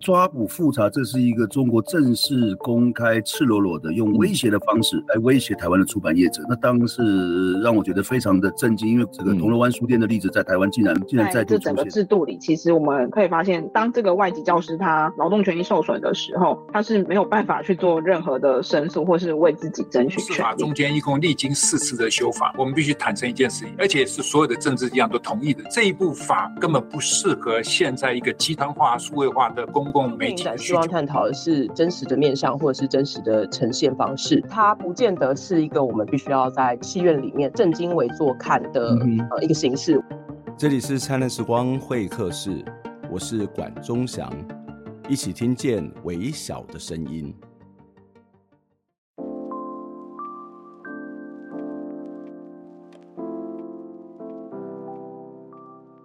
抓捕复查，这是一个中国正式、公开、赤裸裸的用威胁的方式来威胁台湾的出版业者。那当时让我觉得非常的震惊，因为这个铜锣湾书店的例子在台湾竟然竟然在这整个制度里，其实我们可以发现，当这个外籍教师他劳动权益受损的时候，他是没有办法去做任何的申诉，或是为自己争取权利。司法中间一共历经四次的修法，我们必须坦诚一件事情，而且是所有的政治力量都同意的，这一部法根本不适合现在一个集团化、数位化的公共媒体。希望探讨的是真实的面向，或者是真实的呈现方式。它不见得是一个我们必须要在戏院里面正襟危坐看的呃一个形式。这里是灿烂时光会客室，我是管中祥，一起听见微小的声音。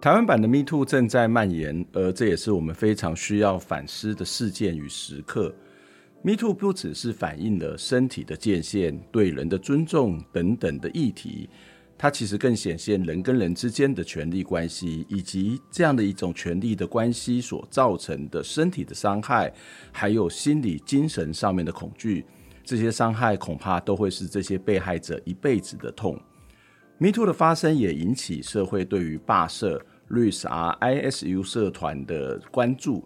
台湾版的 Me Too 正在蔓延，而这也是我们非常需要反思的事件与时刻。Me Too 不只是反映了身体的界限、对人的尊重等等的议题，它其实更显现人跟人之间的权力关系，以及这样的一种权力的关系所造成的身体的伤害，还有心理、精神上面的恐惧。这些伤害恐怕都会是这些被害者一辈子的痛。Me Too 的发生也引起社会对于霸社。RIS R I S U 社团的关注，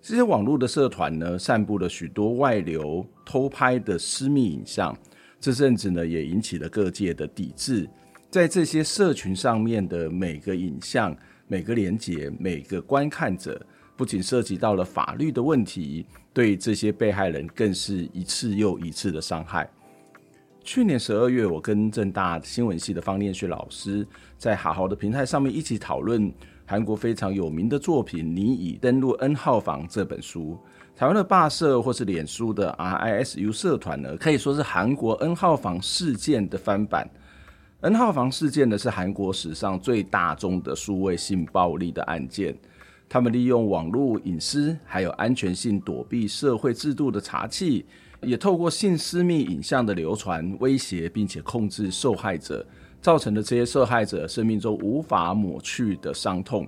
这些网络的社团呢，散布了许多外流、偷拍的私密影像。这阵子呢，也引起了各界的抵制。在这些社群上面的每个影像、每个连接、每个观看者，不仅涉及到了法律的问题，对这些被害人更是一次又一次的伤害。去年十二月，我跟正大新闻系的方念旭老师在好好的平台上面一起讨论韩国非常有名的作品《你已登录 N 号房》这本书。台湾的霸社或是脸书的 RISU 社团呢，可以说是韩国 N 号房事件的翻版。N 号房事件呢，是韩国史上最大宗的数位性暴力的案件。他们利用网络隐私还有安全性躲避社会制度的查缉。也透过性私密影像的流传，威胁并且控制受害者，造成了这些受害者生命中无法抹去的伤痛。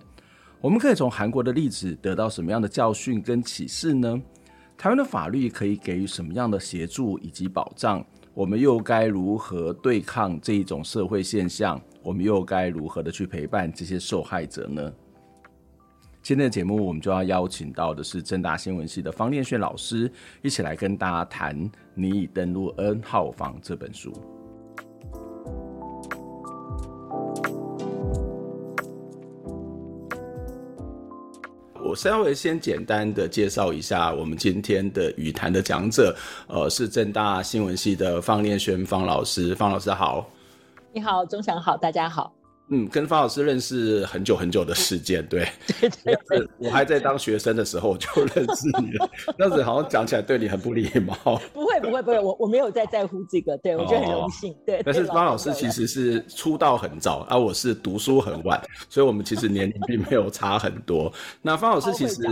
我们可以从韩国的例子得到什么样的教训跟启示呢？台湾的法律可以给予什么样的协助以及保障？我们又该如何对抗这一种社会现象？我们又该如何的去陪伴这些受害者呢？今天的节目，我们就要邀请到的是政大新闻系的方念瑄老师，一起来跟大家谈《你已登录 N 号房》这本书。我稍微先简单的介绍一下我们今天的语谈的讲者，呃，是政大新闻系的方念轩方老师。方老师好，你好，钟祥好，大家好。嗯，跟方老师认识很久很久的时间，对，对对对，我还在当学生的时候我就认识你了，那时好像讲起来对你很不礼貌。不会不会不会，我我没有在在乎这个，对我觉得很荣幸，哦、对。但是方老师其实是出道很早，而、啊、我是读书很晚，所以我们其实年龄并没有差很多。那方老师其实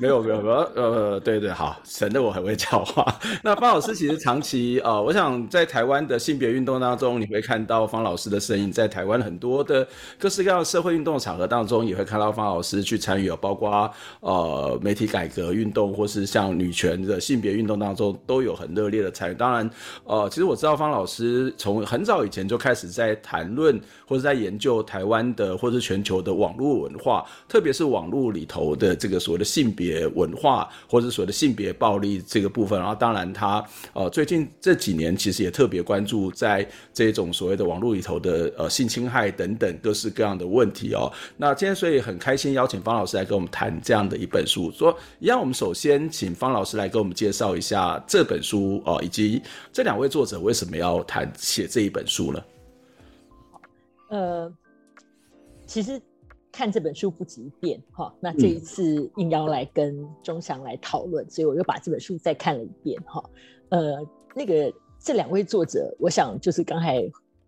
没有没有没有呃对对好，省得我很会讲话。那方老师其实长期呃，我想在台湾的性别运动当中，你会看到方老师的身影，在台湾很。多多的各式各样的社会运动场合当中，也会看到方老师去参与，包括呃媒体改革运动，或是像女权的性别运动当中，都有很热烈的参与。当然，呃，其实我知道方老师从很早以前就开始在谈论或者在研究台湾的或是全球的网络文化，特别是网络里头的这个所谓的性别文化，或者所谓的性别暴力这个部分。然后，当然他呃最近这几年其实也特别关注在这种所谓的网络里头的呃性侵害。等等各式各样的问题哦。那今天所以很开心邀请方老师来跟我们谈这样的一本书。说一样，我们首先请方老师来给我们介绍一下这本书哦，以及这两位作者为什么要谈写这一本书呢？呃，其实看这本书不止一遍哈。那这一次应邀来跟钟祥来讨论，所以我又把这本书再看了一遍哈。呃，那个这两位作者，我想就是刚才。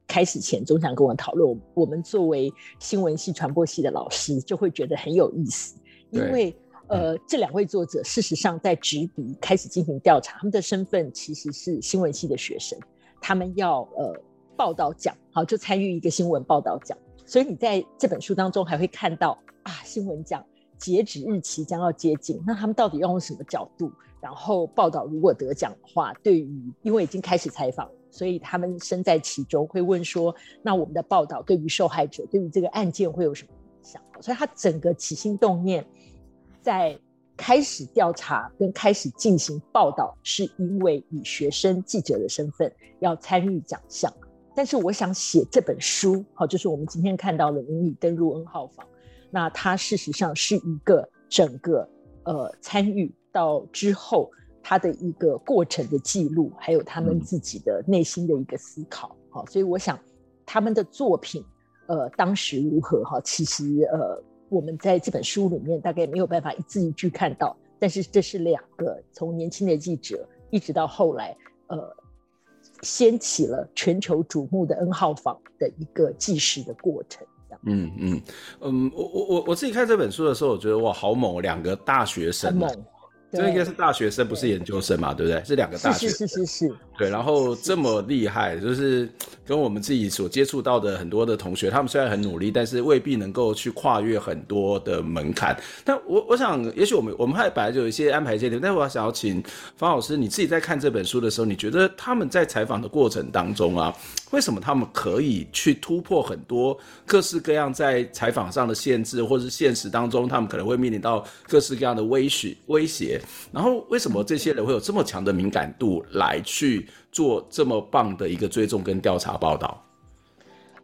开始前，总想跟我讨论，我们作为新闻系、传播系的老师，就会觉得很有意思，因为呃，这两位作者事实上在执笔开始进行调查，他们的身份其实是新闻系的学生，他们要呃报道奖，好就参与一个新闻报道奖，所以你在这本书当中还会看到啊，新闻奖截止日期将要接近，那他们到底要用什么角度？然后报道如果得奖的话，对于因为已经开始采访，所以他们身在其中会问说：那我们的报道对于受害者，对于这个案件会有什么影响？所以他整个起心动念，在开始调查跟开始进行报道，是因为以学生记者的身份要参与奖项。但是我想写这本书，好，就是我们今天看到的《您已登入 N 号房》，那它事实上是一个整个呃参与到之后他的一个过程的记录，还有他们自己的内心的一个思考，好，所以我想他们的作品，呃，当时如何哈，其实呃，我们在这本书里面大概没有办法一字一句看到，但是这是两个从年轻的记者一直到后来，呃。掀起了全球瞩目的 N 号房的一个纪实的过程。嗯嗯嗯，我我我我自己看这本书的时候，我觉得哇，好猛，两个大学生。这应该是大学生，不是研究生嘛，对不对？是两个大学生，是是是是，是。对，然后这么厉害，就是跟我们自己所接触到的很多的同学，他们虽然很努力，但是未必能够去跨越很多的门槛。但我我想，也许我们我们还本来就有一些安排这些点，但我想要请方老师，你自己在看这本书的时候，你觉得他们在采访的过程当中啊，为什么他们可以去突破很多各式各样在采访上的限制，或者是现实当中他们可能会面临到各式各样的威胁威胁？然后，为什么这些人会有这么强的敏感度来去做这么棒的一个追踪跟调查报道？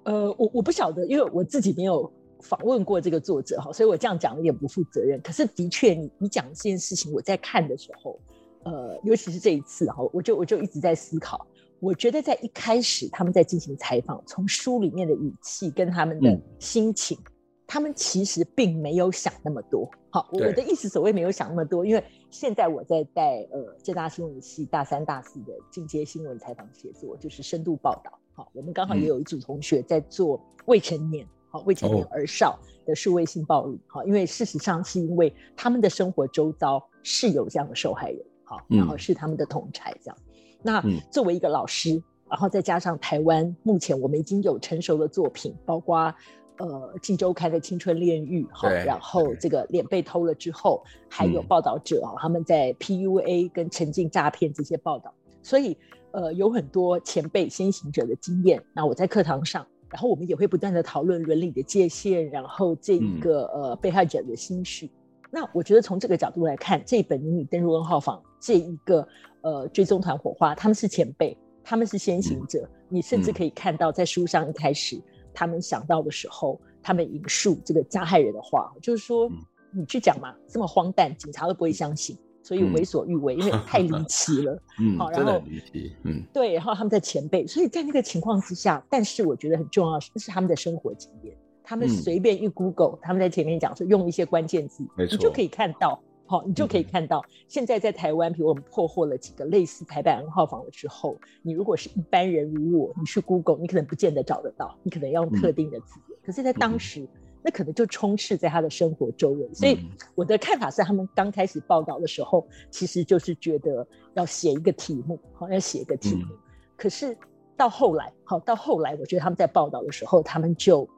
呃，我我不晓得，因为我自己没有访问过这个作者哈，所以我这样讲有点不负责任。可是的确你，你你讲这件事情，我在看的时候，呃，尤其是这一次哈，我就我就一直在思考。我觉得在一开始他们在进行采访，从书里面的语气跟他们的心情。嗯他们其实并没有想那么多，好，我的意思所谓没有想那么多，因为现在我在带呃浙大新闻系大三、大四的进阶新闻采访写作，就是深度报道。好，我们刚好也有一组同学在做未成年，好，未成年儿少的数位性暴力，好，因为事实上是因为他们的生活周遭是有这样的受害人，好，然后是他们的同侪这样。那作为一个老师，然后再加上台湾目前我们已经有成熟的作品，包括。呃，镜周刊的青春炼狱，哈，然后这个脸被偷了之后，还有报道者啊，他们在 PUA 跟沉浸诈骗这些报道，所以呃，有很多前辈先行者的经验。那我在课堂上，然后我们也会不断的讨论伦理的界限，然后这一个呃被害者的心绪。那我觉得从这个角度来看，这本《您已登入 N 号房》这一个呃追踪团火花，他们是前辈，他们是先行者，你甚至可以看到在书上一开始。他们想到的时候，他们引述这个加害人的话，就是说：“你去讲嘛，这么荒诞，警察都不会相信，所以为所欲为，因为 太离奇了。”嗯，好，然后离奇，嗯，对，然后他们在前辈，所以在那个情况之下，但是我觉得很重要的是他们的生活经验，他们随便一 Google，他们在前面讲说用一些关键字，你就可以看到。好，你就可以看到，现在在台湾，比如我们破获了几个类似台版 N 号房的之后，你如果是一般人如我，你去 Google，你可能不见得找得到，你可能要用特定的字眼。可是，在当时，那可能就充斥在他的生活周围。所以，我的看法是，他们刚开始报道的时候，其实就是觉得要写一个题目，好，要写一个题目。可是到后来，好，到后来，我觉得他们在报道的时候，他们就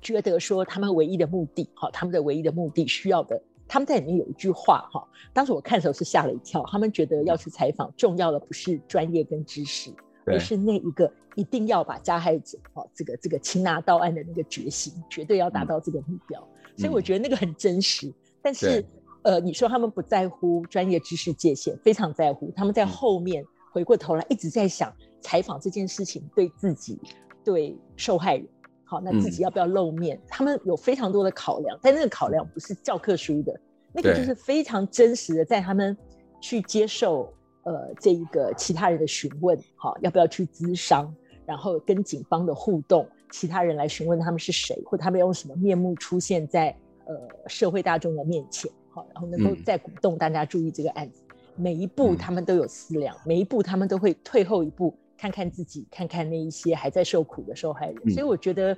觉得说，他们唯一的目的，好，他们的唯一的目的需要的。他们在里面有一句话哈，当时我看的时候是吓了一跳。他们觉得要去采访，重要的不是专业跟知识，而是那一个一定要把加害者哈这个这个擒拿到案的那个决心，绝对要达到这个目标。所以我觉得那个很真实。但是呃，你说他们不在乎专业知识界限，非常在乎。他们在后面回过头来一直在想采访这件事情对自己、对受害人。好，那自己要不要露面？嗯、他们有非常多的考量，但那个考量不是教科书的，那个就是非常真实的，在他们去接受呃这一个其他人的询问，好，要不要去咨商，然后跟警方的互动，其他人来询问他们是谁，或他们用什么面目出现在呃社会大众的面前，好，然后能够再鼓动大家注意这个案子，嗯、每一步他们都有思量，每一步他们都会退后一步。看看自己，看看那一些还在受苦的受害人，嗯、所以我觉得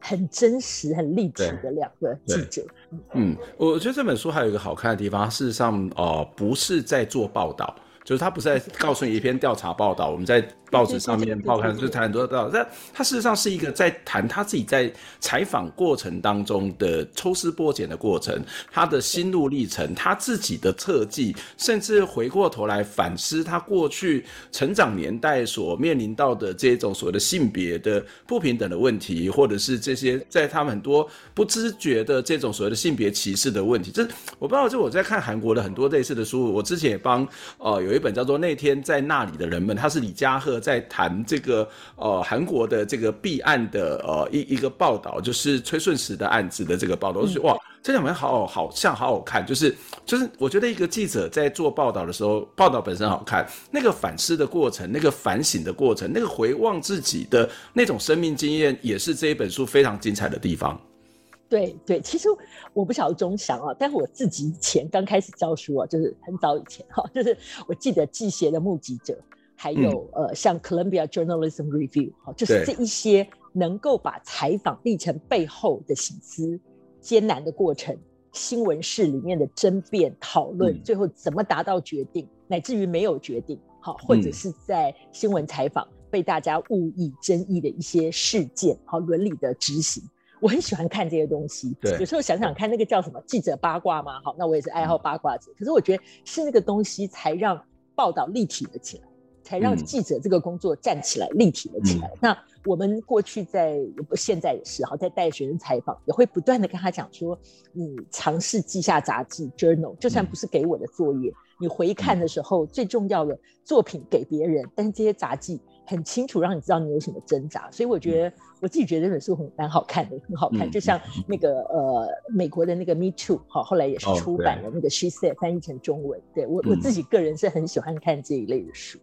很真实、很立体的两个记者。嗯，我觉得这本书还有一个好看的地方，事实上，哦、呃，不是在做报道，就是他不是在告诉你一篇调查报道，我们在报纸上面报刊就谈很多道，但他事实上是一个在谈他自己在采访过程当中的抽丝剥茧的过程，他的心路历程，他自己的特技，甚至回过头来反思他过去成长年代所面临到的这种所谓的性别的不平等的问题，或者是这些在他们很多不知觉的这种所谓的性别歧视的问题。这我不知道，就我在看韩国的很多类似的书，我之前也帮呃有。有一本叫做《那天在那里的人们》，他是李嘉赫在谈这个呃韩国的这个弊案的呃一一个报道，就是崔顺实的案子的这个报道。我觉得哇，这两本好好像好好看，就是就是我觉得一个记者在做报道的时候，报道本身好看，那个反思的过程，那个反省的过程，那个回望自己的那种生命经验，也是这一本书非常精彩的地方。对对，其实我不晓得钟祥啊，但是我自己以前刚开始教书啊，就是很早以前哈，就是我记得记协的目击者，还有、嗯、呃像 Columbia Journalism Review 哈，就是这一些能够把采访历程背后的省思、艰难的过程、新闻室里面的争辩讨论，最后怎么达到决定，嗯、乃至于没有决定，好，或者是在新闻采访被大家误议、争议的一些事件，好，伦理的执行。我很喜欢看这些东西，对，有时候想想看，那个叫什么记者八卦吗？好，那我也是爱好八卦者。可是我觉得是那个东西才让报道立体了起来，才让记者这个工作站起来、立体了起来。嗯、那我们过去在，现在也是哈，在带学生采访，也会不断的跟他讲说，你尝试记下杂志 journal，就算不是给我的作业，你回看的时候，最重要的作品给别人，但是这些杂记。很清楚，让你知道你有什么挣扎，所以我觉得、嗯、我自己觉得这本书很蛮好看的，很好看。嗯、就像那个呃美国的那个 Me Too，好，后来也是出版了那个 She Said 翻译成中文。对我、嗯、我自己个人是很喜欢看这一类的书。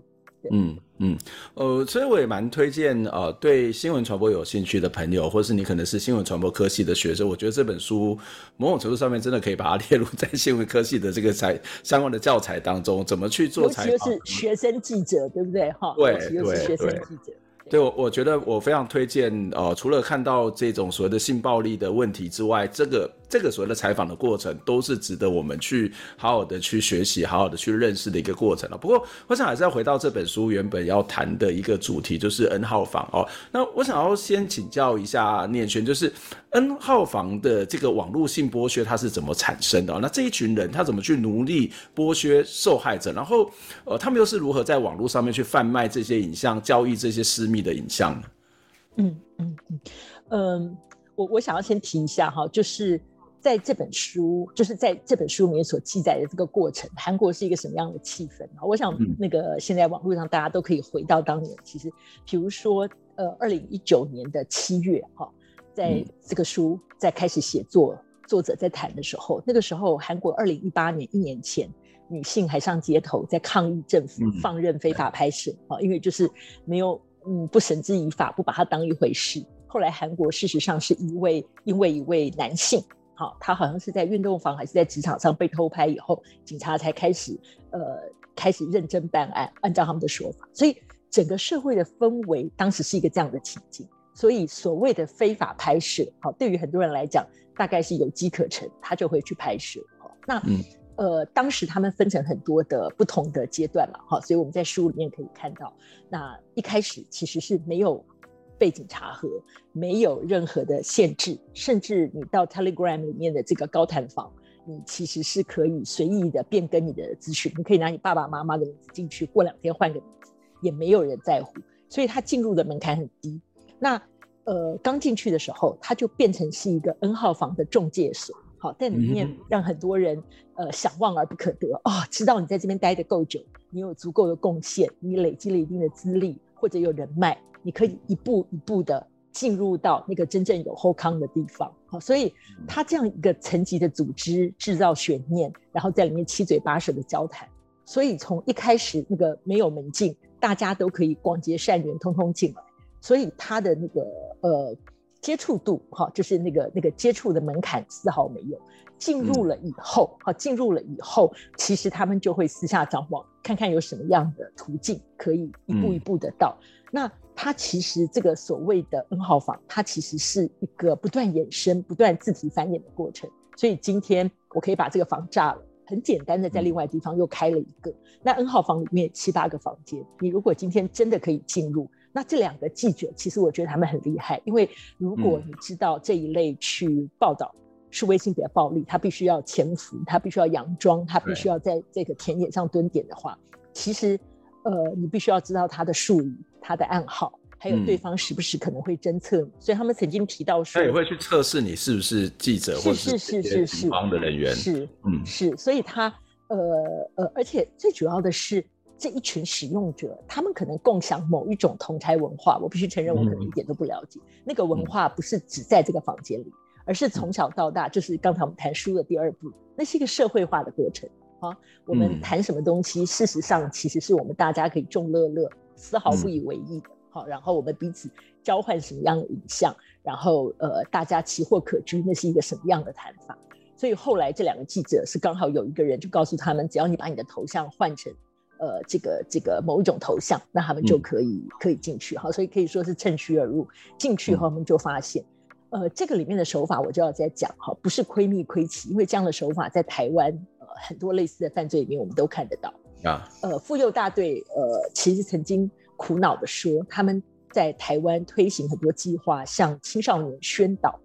嗯嗯，呃，所以我也蛮推荐呃，对新闻传播有兴趣的朋友，或是你可能是新闻传播科系的学生，我觉得这本书某种程度上面真的可以把它 列入在新闻科系的这个材相关的教材当中，怎么去做采访，尤其是学生记者，对不对？哈，对，尤其是学生记者。对，我我觉得我非常推荐，呃，除了看到这种所谓的性暴力的问题之外，这个。这个所谓的采访的过程，都是值得我们去好好的去学习、好好的去认识的一个过程了。不过，我想还是要回到这本书原本要谈的一个主题，就是 N 号房哦。那我想要先请教一下念轩，就是 N 号房的这个网络性剥削，它是怎么产生的？那这一群人他怎么去奴隶剥削受害者？然后，呃，他们又是如何在网络上面去贩卖这些影像、交易这些私密的影像呢？嗯嗯嗯嗯，我我想要先提一下哈，就是。在这本书，就是在这本书里面所记载的这个过程，韩国是一个什么样的气氛？我想，那个现在网络上大家都可以回到当年。其实，比如说，呃，二零一九年的七月，哈，在这个书在开始写作，作者在谈的时候，那个时候韩国二零一八年一年前，女性还上街头在抗议政府放任非法拍摄，啊，因为就是没有嗯不绳之以法，不把它当一回事。后来韩国事实上是一位因为一位男性。好，他好像是在运动房还是在职场上被偷拍以后，警察才开始呃开始认真办案。按照他们的说法，所以整个社会的氛围当时是一个这样的情境。所以所谓的非法拍摄，好，对于很多人来讲，大概是有机可乘，他就会去拍摄。好，那、嗯、呃当时他们分成很多的不同的阶段嘛，好，所以我们在书里面可以看到，那一开始其实是没有。背景查核没有任何的限制，甚至你到 Telegram 里面的这个高谈房，你其实是可以随意的变更你的资讯，你可以拿你爸爸妈妈的名字进去，过两天换个名字，也没有人在乎，所以他进入的门槛很低。那呃，刚进去的时候，他就变成是一个 N 号房的中介所，好，在里面让很多人呃想望而不可得哦，知道你在这边待得够久，你有足够的贡献，你累积了一定的资历或者有人脉。你可以一步一步的进入到那个真正有后康的地方，好，所以他这样一个层级的组织制造悬念，然后在里面七嘴八舌的交谈，所以从一开始那个没有门禁，大家都可以广结善缘，通通进来，所以他的那个呃接触度，哈，就是那个那个接触的门槛丝毫没有。进入了以后，好，进入了以后，其实他们就会私下张望，看看有什么样的途径可以一步一步的到。那他其实这个所谓的 N 号房，它其实是一个不断衍生、不断自体繁衍的过程。所以今天我可以把这个房炸了，很简单的在另外地方又开了一个。那 N 号房里面七八个房间，你如果今天真的可以进入，那这两个记者其实我觉得他们很厉害，因为如果你知道这一类去报道数位性别暴力，他必须要潜伏，他必须要佯装，他必须要在这个田野上蹲点的话，其实呃，你必须要知道他的术语、他的暗号。还有对方时不时可能会侦测你，嗯、所以他们曾经提到说，他也会去测试你是不是记者或是是是是警方的人员，是嗯。是，所以他呃呃，而且最主要的是这一群使用者，他们可能共享某一种同台文化，我必须承认我可能一点都不了解，嗯、那个文化不是只在这个房间里，嗯、而是从小到大，就是刚才我们谈书的第二步，那是一个社会化的过程啊。我们谈什么东西，嗯、事实上其实是我们大家可以众乐乐，丝毫不以为意的。嗯好，然后我们彼此交换什么样的影像，然后呃，大家奇货可居，那是一个什么样的谈法？所以后来这两个记者是刚好有一个人就告诉他们，只要你把你的头像换成呃这个这个某一种头像，那他们就可以、嗯、可以进去。好，所以可以说是趁虚而入。进去后，我们就发现，嗯、呃，这个里面的手法我就要再讲哈，不是窥密窥奇，因为这样的手法在台湾呃很多类似的犯罪里面我们都看得到啊。呃，妇幼大队呃其实曾经。苦恼的说，他们在台湾推行很多计划，向青少年宣导，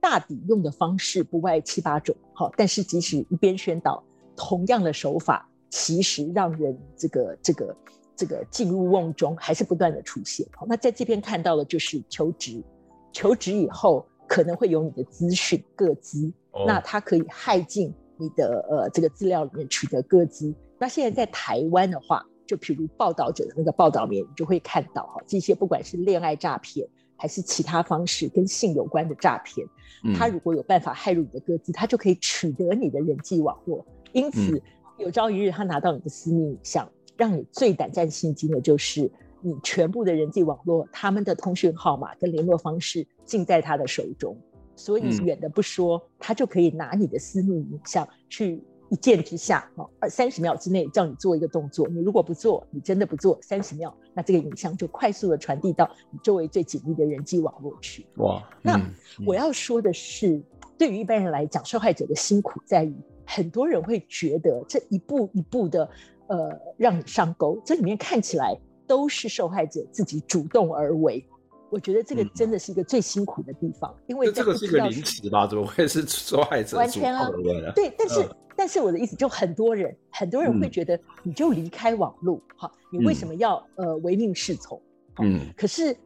大抵用的方式不外七八种。好，但是即使一边宣导，同样的手法，其实让人这个这个这个进入瓮中，还是不断的出现。好，那在这边看到的就是求职，求职以后可能会有你的资讯各资，哦、那它可以害进你的呃这个资料里面取得个资。那现在在台湾的话，就譬如报道者的那个报道面，你就会看到哈，这些不管是恋爱诈骗还是其他方式跟性有关的诈骗，嗯、他如果有办法害入你的个资，他就可以取得你的人际网络。因此，嗯、有朝一日他拿到你的私密影像，让你最胆战心惊的就是你全部的人际网络，他们的通讯号码跟联络方式尽在他的手中。所以远的不说，嗯、他就可以拿你的私密影像去。一箭之下，哈，二三十秒之内叫你做一个动作，你如果不做，你真的不做，三十秒，那这个影像就快速的传递到你周围最紧密的人际网络去。哇，那我要说的是，嗯、对于一般人来讲，受害者的辛苦在于，很多人会觉得这一步一步的，呃，让你上钩，这里面看起来都是受害者自己主动而为。我觉得这个真的是一个最辛苦的地方，嗯、因为这个是一个凌迟吧？怎么会是受害者完全啊？对，但是、呃、但是我的意思就很多人很多人会觉得你就离开网络，哈、嗯，你为什么要呃唯命是从？嗯，可是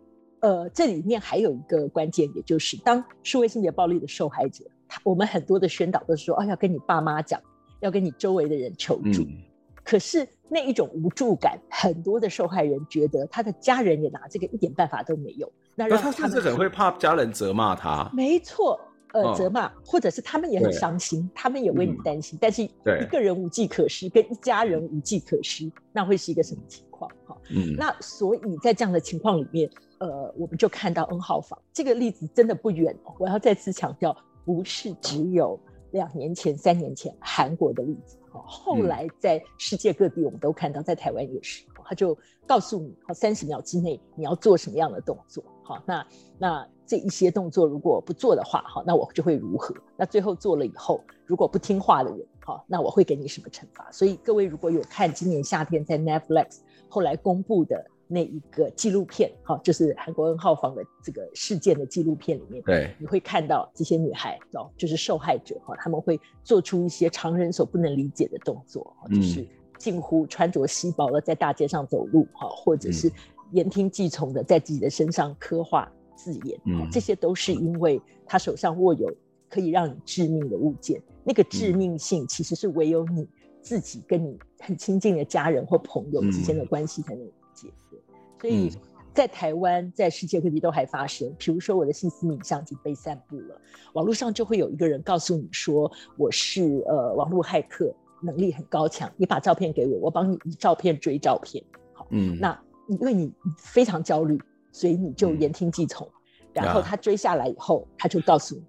呃这里面还有一个关键，也就是当数位性别暴力的受害者，他我们很多的宣导都是说啊，要跟你爸妈讲，要跟你周围的人求助，嗯、可是。那一种无助感，很多的受害人觉得他的家人也拿这个一点办法都没有。那让他甚至可能会怕家人责骂他。没错，呃，责骂，或者是他们也很伤心，他们也为你担心。但是一个人无计可施，跟一家人无计可施，那会是一个什么情况？哈，嗯，那所以在这样的情况里面，呃，我们就看到 N 号房这个例子真的不远。我要再次强调，不是只有两年前、三年前韩国的例子。后来在世界各地，我们都看到，在台湾也是，他就告诉你，好，三十秒之内你要做什么样的动作，好，那那这一些动作如果不做的话，好，那我就会如何？那最后做了以后，如果不听话的人，好，那我会给你什么惩罚？所以各位如果有看今年夏天在 Netflix 后来公布的。那一个纪录片，哈，就是韩国恩号房的这个事件的纪录片里面，对，你会看到这些女孩，哦，就是受害者，哈，他们会做出一些常人所不能理解的动作，就是近乎穿着稀薄的在大街上走路，哈，或者是言听计从的在自己的身上刻画字眼，嗯，这些都是因为他手上握有可以让你致命的物件，那个致命性其实是唯有你自己跟你很亲近的家人或朋友之间的关系才能。所以在台湾，在世界各地都还发生。比如说，我的性私密影像已经被散布了，网络上就会有一个人告诉你说：“我是呃网络骇客，能力很高强，你把照片给我，我帮你以照片追照片。”好，嗯，那因为你非常焦虑，所以你就言听计从。嗯、然后他追下来以后，他就告诉你。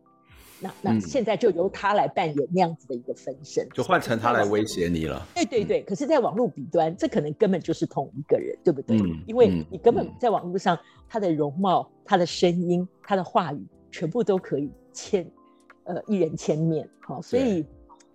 那那现在就由他来扮演那样子的一个分身，就换成他来威胁你了。对对对，可是，在网络彼端，这可能根本就是同一个人，对不对？嗯、因为你根本在网络上，他的容貌、他的声音、他的话语，全部都可以千呃一人千面。好，所以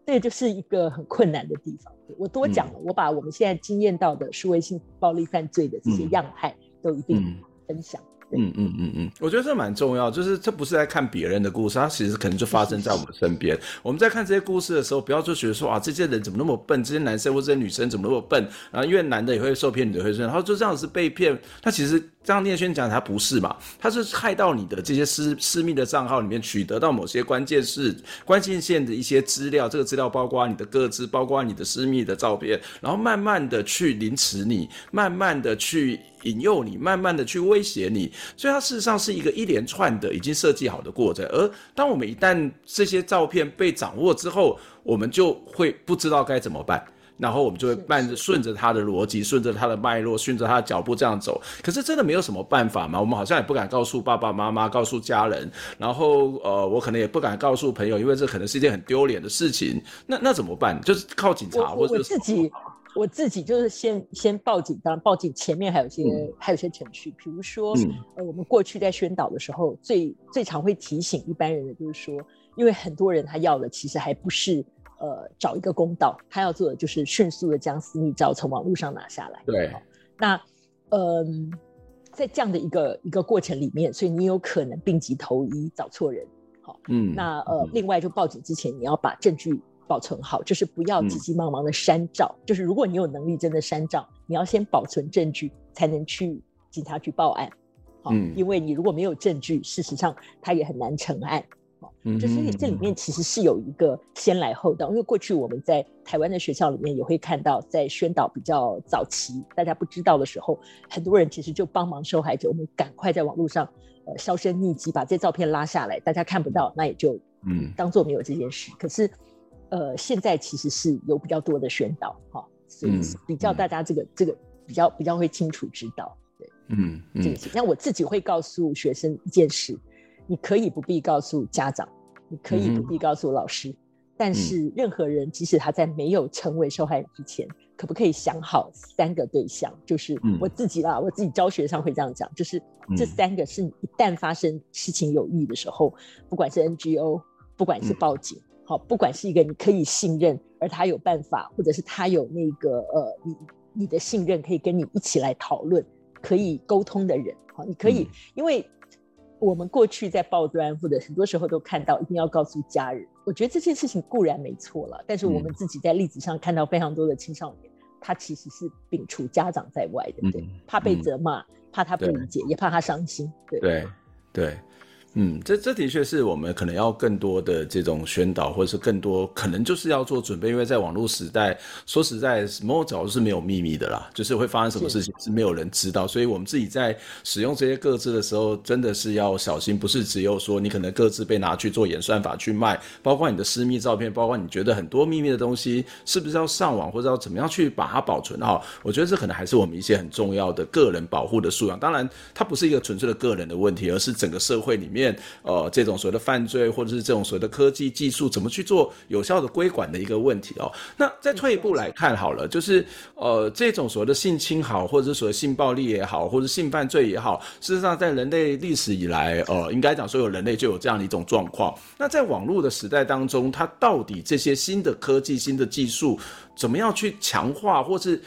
这就是一个很困难的地方。我多讲了，嗯、我把我们现在经验到的数位性暴力犯罪的这些样态都一并分享。嗯嗯嗯嗯嗯，我觉得这蛮重要，就是这不是在看别人的故事，它其实可能就发生在我们身边。我们在看这些故事的时候，不要就觉得说啊，这些人怎么那么笨，这些男生或这些女生怎么那么笨，然后因为男的也会受骗，女的会受骗，然后就这样子被骗。那其实这样念轩讲，他不是嘛？他是害到你的这些私私密的账号里面，取得到某些关键是关键线的一些资料，这个资料包括你的个资，包括你的私密的照片，然后慢慢的去凌迟你，慢慢的去。引诱你，慢慢的去威胁你，所以它事实上是一个一连串的已经设计好的过程。而当我们一旦这些照片被掌握之后，我们就会不知道该怎么办，然后我们就会慢着顺着他的逻辑，顺着他的脉络，顺着他的脚步这样走。可是真的没有什么办法嘛？我们好像也不敢告诉爸爸妈妈，告诉家人，然后呃，我可能也不敢告诉朋友，因为这可能是一件很丢脸的事情。那那怎么办？就是靠警察，或者我自己。我自己就是先先报警，当然报警前面还有些、嗯、还有些程序，比如说、嗯、呃，我们过去在宣导的时候，最最常会提醒一般人的就是说，因为很多人他要的其实还不是呃找一个公道，他要做的就是迅速的将私密照从网络上拿下来。对，那嗯、呃，在这样的一个一个过程里面，所以你有可能病急投医找错人。好，嗯，那呃，另外就报警之前你要把证据。保存好，就是不要急急忙忙的删照。嗯、就是如果你有能力真的删照，你要先保存证据，才能去警察局报案。好，嗯、因为你如果没有证据，事实上他也很难成案。就是这里面其实是有一个先来后到。因为过去我们在台湾的学校里面也会看到，在宣导比较早期，大家不知道的时候，很多人其实就帮忙受害者，我们赶快在网络上呃销声匿迹，把这照片拉下来，大家看不到，那也就嗯当做没有这件事。可是。呃，现在其实是有比较多的宣导，哈，所以比较大家这个、嗯、这个比较比较会清楚知道，对，嗯，嗯这个是。那我自己会告诉学生一件事，你可以不必告诉家长，你可以不必告诉老师，嗯、但是任何人，即使他在没有成为受害人之前，可不可以想好三个对象？就是我自己啦，嗯、我自己教学上会这样讲，就是这三个是你一旦发生事情有异的时候，不管是 NGO，不管是报警。嗯好，不管是一个你可以信任，而他有办法，或者是他有那个呃，你你的信任可以跟你一起来讨论，可以沟通的人，好，你可以，嗯、因为我们过去在报端或者很多时候都看到，一定要告诉家人。我觉得这件事情固然没错了，但是我们自己在例子上看到非常多的青少年，嗯、他其实是摒除家长在外的，对，嗯、怕被责骂，嗯、怕他不理解，也怕他伤心，对。对对。嗯，这这的确是我们可能要更多的这种宣导，或者是更多可能就是要做准备，因为在网络时代，说实在，什么早是没有秘密的啦，就是会发生什么事情是没有人知道，所以我们自己在使用这些各自的时候，真的是要小心，不是只有说你可能各自被拿去做演算法去卖，包括你的私密照片，包括你觉得很多秘密的东西，是不是要上网或者要怎么样去把它保存好？我觉得这可能还是我们一些很重要的个人保护的素养。当然，它不是一个纯粹的个人的问题，而是整个社会里面。呃，这种所谓的犯罪，或者是这种所谓的科技技术，怎么去做有效的规管的一个问题哦。那再退一步来看好了，就是呃，这种所谓的性侵好，或者是所谓性暴力也好，或者性犯罪也好，事实上在人类历史以来，呃，应该讲所有人类就有这样的一种状况。那在网络的时代当中，它到底这些新的科技、新的技术，怎么样去强化，或是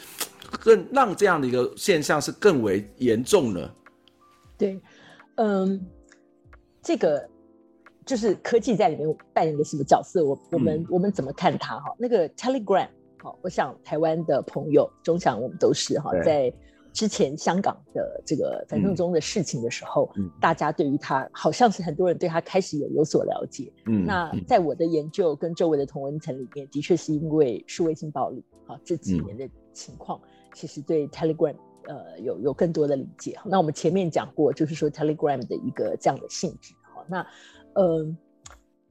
更让这样的一个现象是更为严重呢？对，嗯。这个就是科技在里面扮演的什么角色？我我们、嗯、我们怎么看它？哈，那个 Telegram，好，我想台湾的朋友，中想我们都是哈，在之前香港的这个反送中的事情的时候，嗯、大家对于它好像是很多人对它开始有有所了解。嗯，那在我的研究跟周围的同文层里面，的确是因为数位性暴力，哈，这几年的情况，嗯、其实对 Telegram。呃，有有更多的理解。那我们前面讲过，就是说 Telegram 的一个这样的性质。好，那呃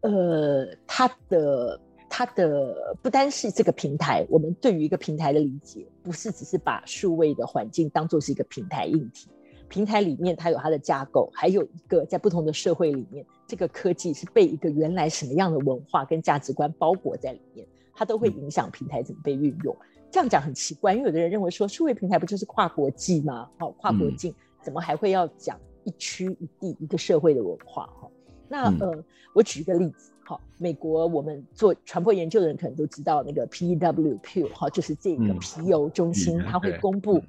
呃，它的它的不单是这个平台，我们对于一个平台的理解，不是只是把数位的环境当做是一个平台硬体。平台里面它有它的架构，还有一个在不同的社会里面，这个科技是被一个原来什么样的文化跟价值观包裹在里面，它都会影响平台怎么被运用。这样讲很奇怪，因为有的人认为说，数位平台不就是跨国际吗？好，跨国境怎么还会要讲一区一地一个社会的文化？哈，那呃，我举一个例子，好，美国我们做传播研究的人可能都知道那个 PEW Pew 哈，就是这个皮尤中心，它会公布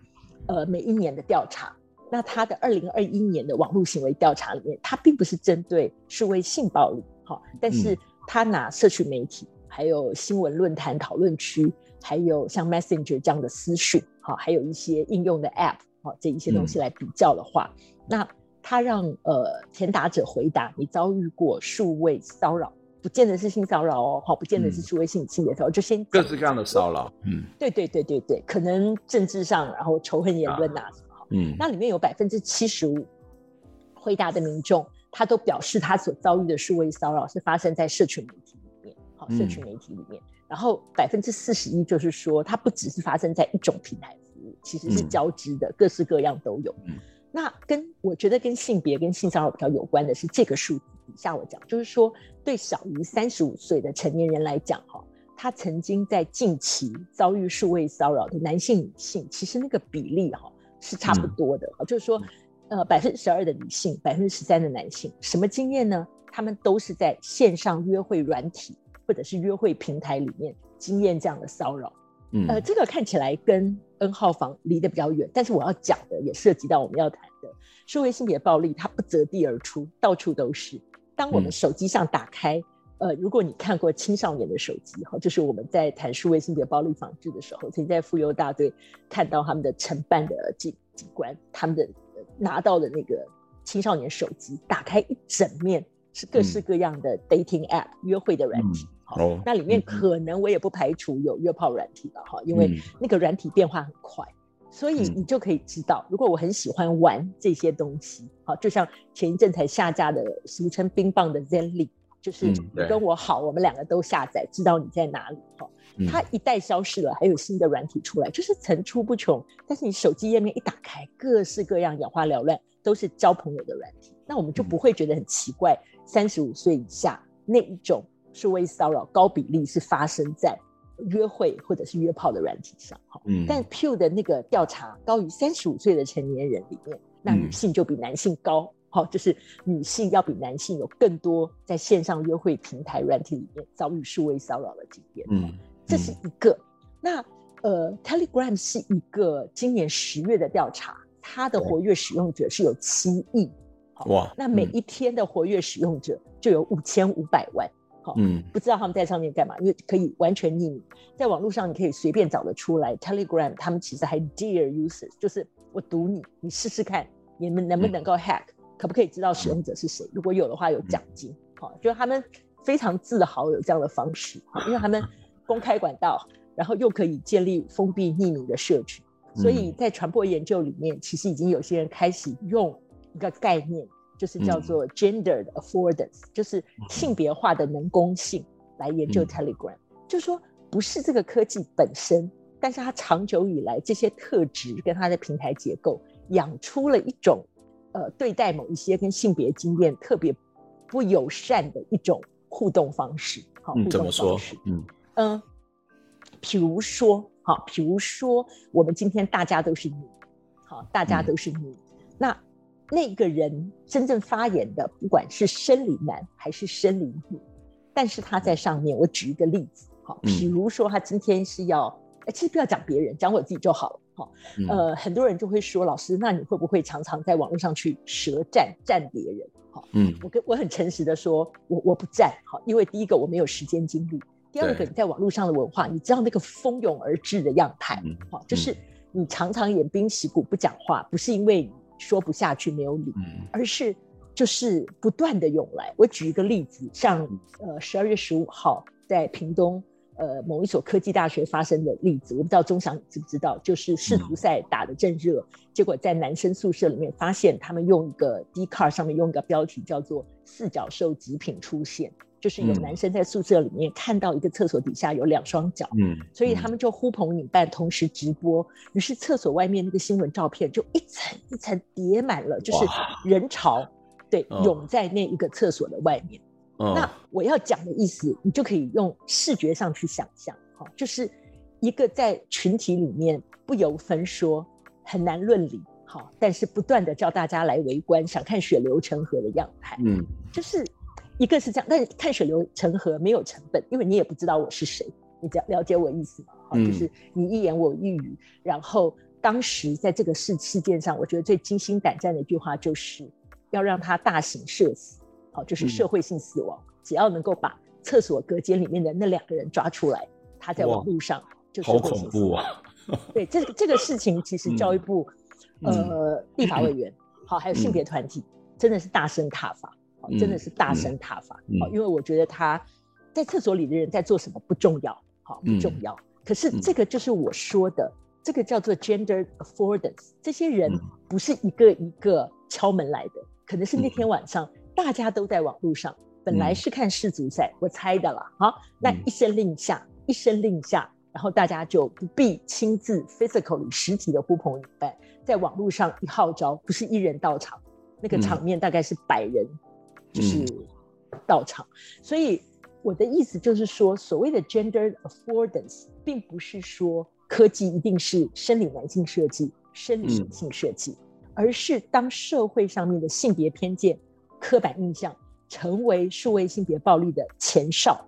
呃每一年的调查。那它的二零二一年的网络行为调查里面，它并不是针对数位性暴力，哈，但是它拿社区媒体，还有新闻论坛讨论区，还有像 Messenger 这样的私讯，好，还有一些应用的 App，好，这一些东西来比较的话，那他让呃填答者回答你遭遇过数位骚扰，不见得是性骚扰哦，好，不见得是数位性侵的时候，就先各式各样的骚扰，嗯，对对对对对，可能政治上，然后仇恨言论啊。嗯，那里面有百分之七十五回答的民众，他都表示他所遭遇的数位骚扰是发生在社群媒社群媒体里面。嗯、然后百分之四十一就是说，它不只是发生在一种平台服务，其实是交织的，嗯、各式各样都有。嗯、那跟我觉得跟性别跟性骚扰比较有关的是这个数字底下我讲，就是说对小于三十五岁的成年人来讲，哈，他曾经在近期遭遇数位骚扰的男性女性，其实那个比例哈。是差不多的，嗯、就是说，呃，百分之十二的女性，百分之十三的男性，什么经验呢？他们都是在线上约会软体或者是约会平台里面经验这样的骚扰。嗯，呃，这个看起来跟 N 号房离得比较远，但是我要讲的也涉及到我们要谈的数位性别暴力，它不择地而出，到处都是。当我们手机上打开。嗯呃，如果你看过青少年的手机哈，就是我们在谈数位性别暴力防治的时候，曾经在妇幼大队看到他们的承办的警警官，他们的拿到的那个青少年手机，打开一整面是各式各样的 dating app、嗯、约会的软体，嗯哦、那里面可能我也不排除有约炮软体了哈，因为那个软体变化很快，所以你就可以知道，如果我很喜欢玩这些东西，好，就像前一阵才下架的俗称冰棒的 Zenly。就是你跟我好，嗯、我们两个都下载，知道你在哪里哈。它一旦消失了，还有新的软体出来，就是层出不穷。但是你手机页面一打开，各式各样眼花缭乱，都是交朋友的软体，那我们就不会觉得很奇怪。三十五岁以下那一种数位骚扰高比例是发生在约会或者是约炮的软体上哈。嗯。但 Pew 的那个调查高于三十五岁的成年人里面，那女性就比男性高。好，就是女性要比男性有更多在线上约会平台软体里面遭遇数位骚扰的经验。嗯，这是一个。那呃，Telegram 是一个今年十月的调查，它的活跃使用者是有七亿。哇！那每一天的活跃使用者就有五千五百万。好，嗯，不知道他们在上面干嘛，因为可以完全匿名，在网络上你可以随便找得出来。Telegram 他们其实还 Dear Users，就是我赌你，你试试看，你们能不能够 hack。可不可以知道使用者是谁？如果有的话，有奖金。好，就他们非常自豪有这样的方式，因为他们公开管道，然后又可以建立封闭匿名的社群，所以在传播研究里面，其实已经有些人开始用一个概念，就是叫做 gendered affordance，就是性别化的能攻性来研究 Telegram。就是说，不是这个科技本身，但是它长久以来这些特质跟它的平台结构养出了一种。呃，对待某一些跟性别经验特别不友善的一种互动方式，好，互动方式，嗯。嗯，比如说，好，比如说，我们今天大家都是你，好，大家都是你，嗯、那那个人真正发言的，不管是生理男还是生理女，但是他在上面，我举一个例子，好，比如说他今天是要，哎，其实不要讲别人，讲我自己就好了。好，呃，很多人就会说，老师，那你会不会常常在网络上去舌战战别人？好，嗯，我跟我很诚实的说，我我不战，好，因为第一个我没有时间精力，第二个你在网络上的文化，你知道那个蜂拥而至的样态，好，就是你常常偃兵息鼓不讲话，不是因为你说不下去没有理，而是就是不断的涌来。我举一个例子，像呃十二月十五号在屏东。呃，某一所科技大学发生的例子，我不知道钟祥你知不知道，就是世图赛打得正热，嗯、结果在男生宿舍里面发现，他们用一个 Dcard 上面用一个标题叫做“四角兽极品出现”，就是有男生在宿舍里面看到一个厕所底下有两双脚，嗯，所以他们就呼朋引伴同时直播，于是厕所外面那个新闻照片就一层一层叠满了，就是人潮，对，涌在那一个厕所的外面。那我要讲的意思，你就可以用视觉上去想象，哈，就是一个在群体里面不由分说、很难论理，好，但是不断的叫大家来围观，想看血流成河的样态，嗯，就是一个是这样，但是看水流成河没有成本，因为你也不知道我是谁，你了了解我意思吗？好、嗯，就是你一言我一语。然后当时在这个事事件上，我觉得最惊心胆战的一句话就是要让他大型社死，好，就是社会性死亡，嗯、只要能够把厕所隔间里面的那两个人抓出来，他在网络上就是好恐怖啊！对，这个这个事情其实教育部、嗯、呃立法委员好、嗯，还有性别团体、嗯、真的是大声挞伐。真的是大声挞伐，好、嗯，因为我觉得他在厕所里的人在做什么不重要，好不重要、嗯。可是这个就是我说的，嗯、这个叫做 gender affordance。这些人不是一个一个敲门来的，可能是那天晚上大家都在网络上，本来是看世足赛，我猜的啦。好，那一声令下，一声令下，然后大家就不必亲自 physically 实体的呼朋引伴，在网络上一号召，不是一人到场，那个场面大概是百人。就是到场、嗯，所以我的意思就是说，所谓的 gender affordance，并不是说科技一定是生理男性设计、生理女性设计、嗯，而是当社会上面的性别偏见、刻板印象成为数位性别暴力的前哨，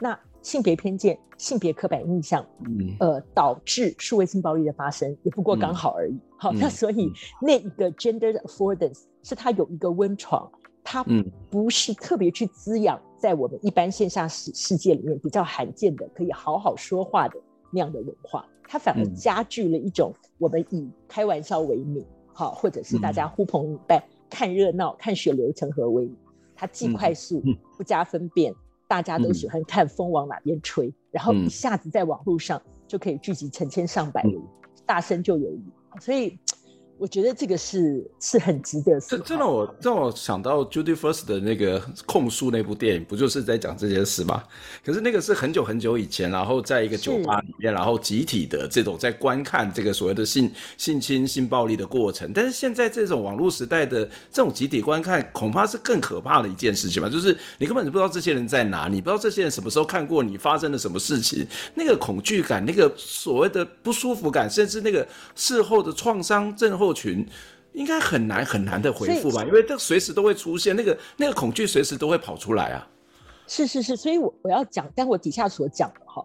那性别偏见、性别刻板印象，嗯，呃，导致数位性暴力的发生，也不过刚好而已。嗯、好，那所以那一个 gender affordance 是它有一个温床。它不是特别去滋养在我们一般线下世世界里面比较罕见的可以好好说话的那样的文化，它反而加剧了一种我们以开玩笑为名，好，或者是大家呼朋引伴看热闹、看血流成河为名。它既快速不加分辨，大家都喜欢看风往哪边吹，然后一下子在网络上就可以聚集成千上百人，大声就有理，所以。我觉得这个是是很值得。这这让我让我想到 Judy First 的那个控诉那部电影，不就是在讲这件事吗？可是那个是很久很久以前，然后在一个酒吧里面，然后集体的这种在观看这个所谓的性性侵性暴力的过程。但是现在这种网络时代的这种集体观看，恐怕是更可怕的一件事情吧？就是你根本就不知道这些人在哪里，你不知道这些人什么时候看过你发生了什么事情，那个恐惧感，那个所谓的不舒服感，甚至那个事后的创伤症候群应该很难很难的回复吧，因为这随时都会出现那个那个恐惧，随时都会跑出来啊。是是是，所以我我要讲，但我底下所讲的哈，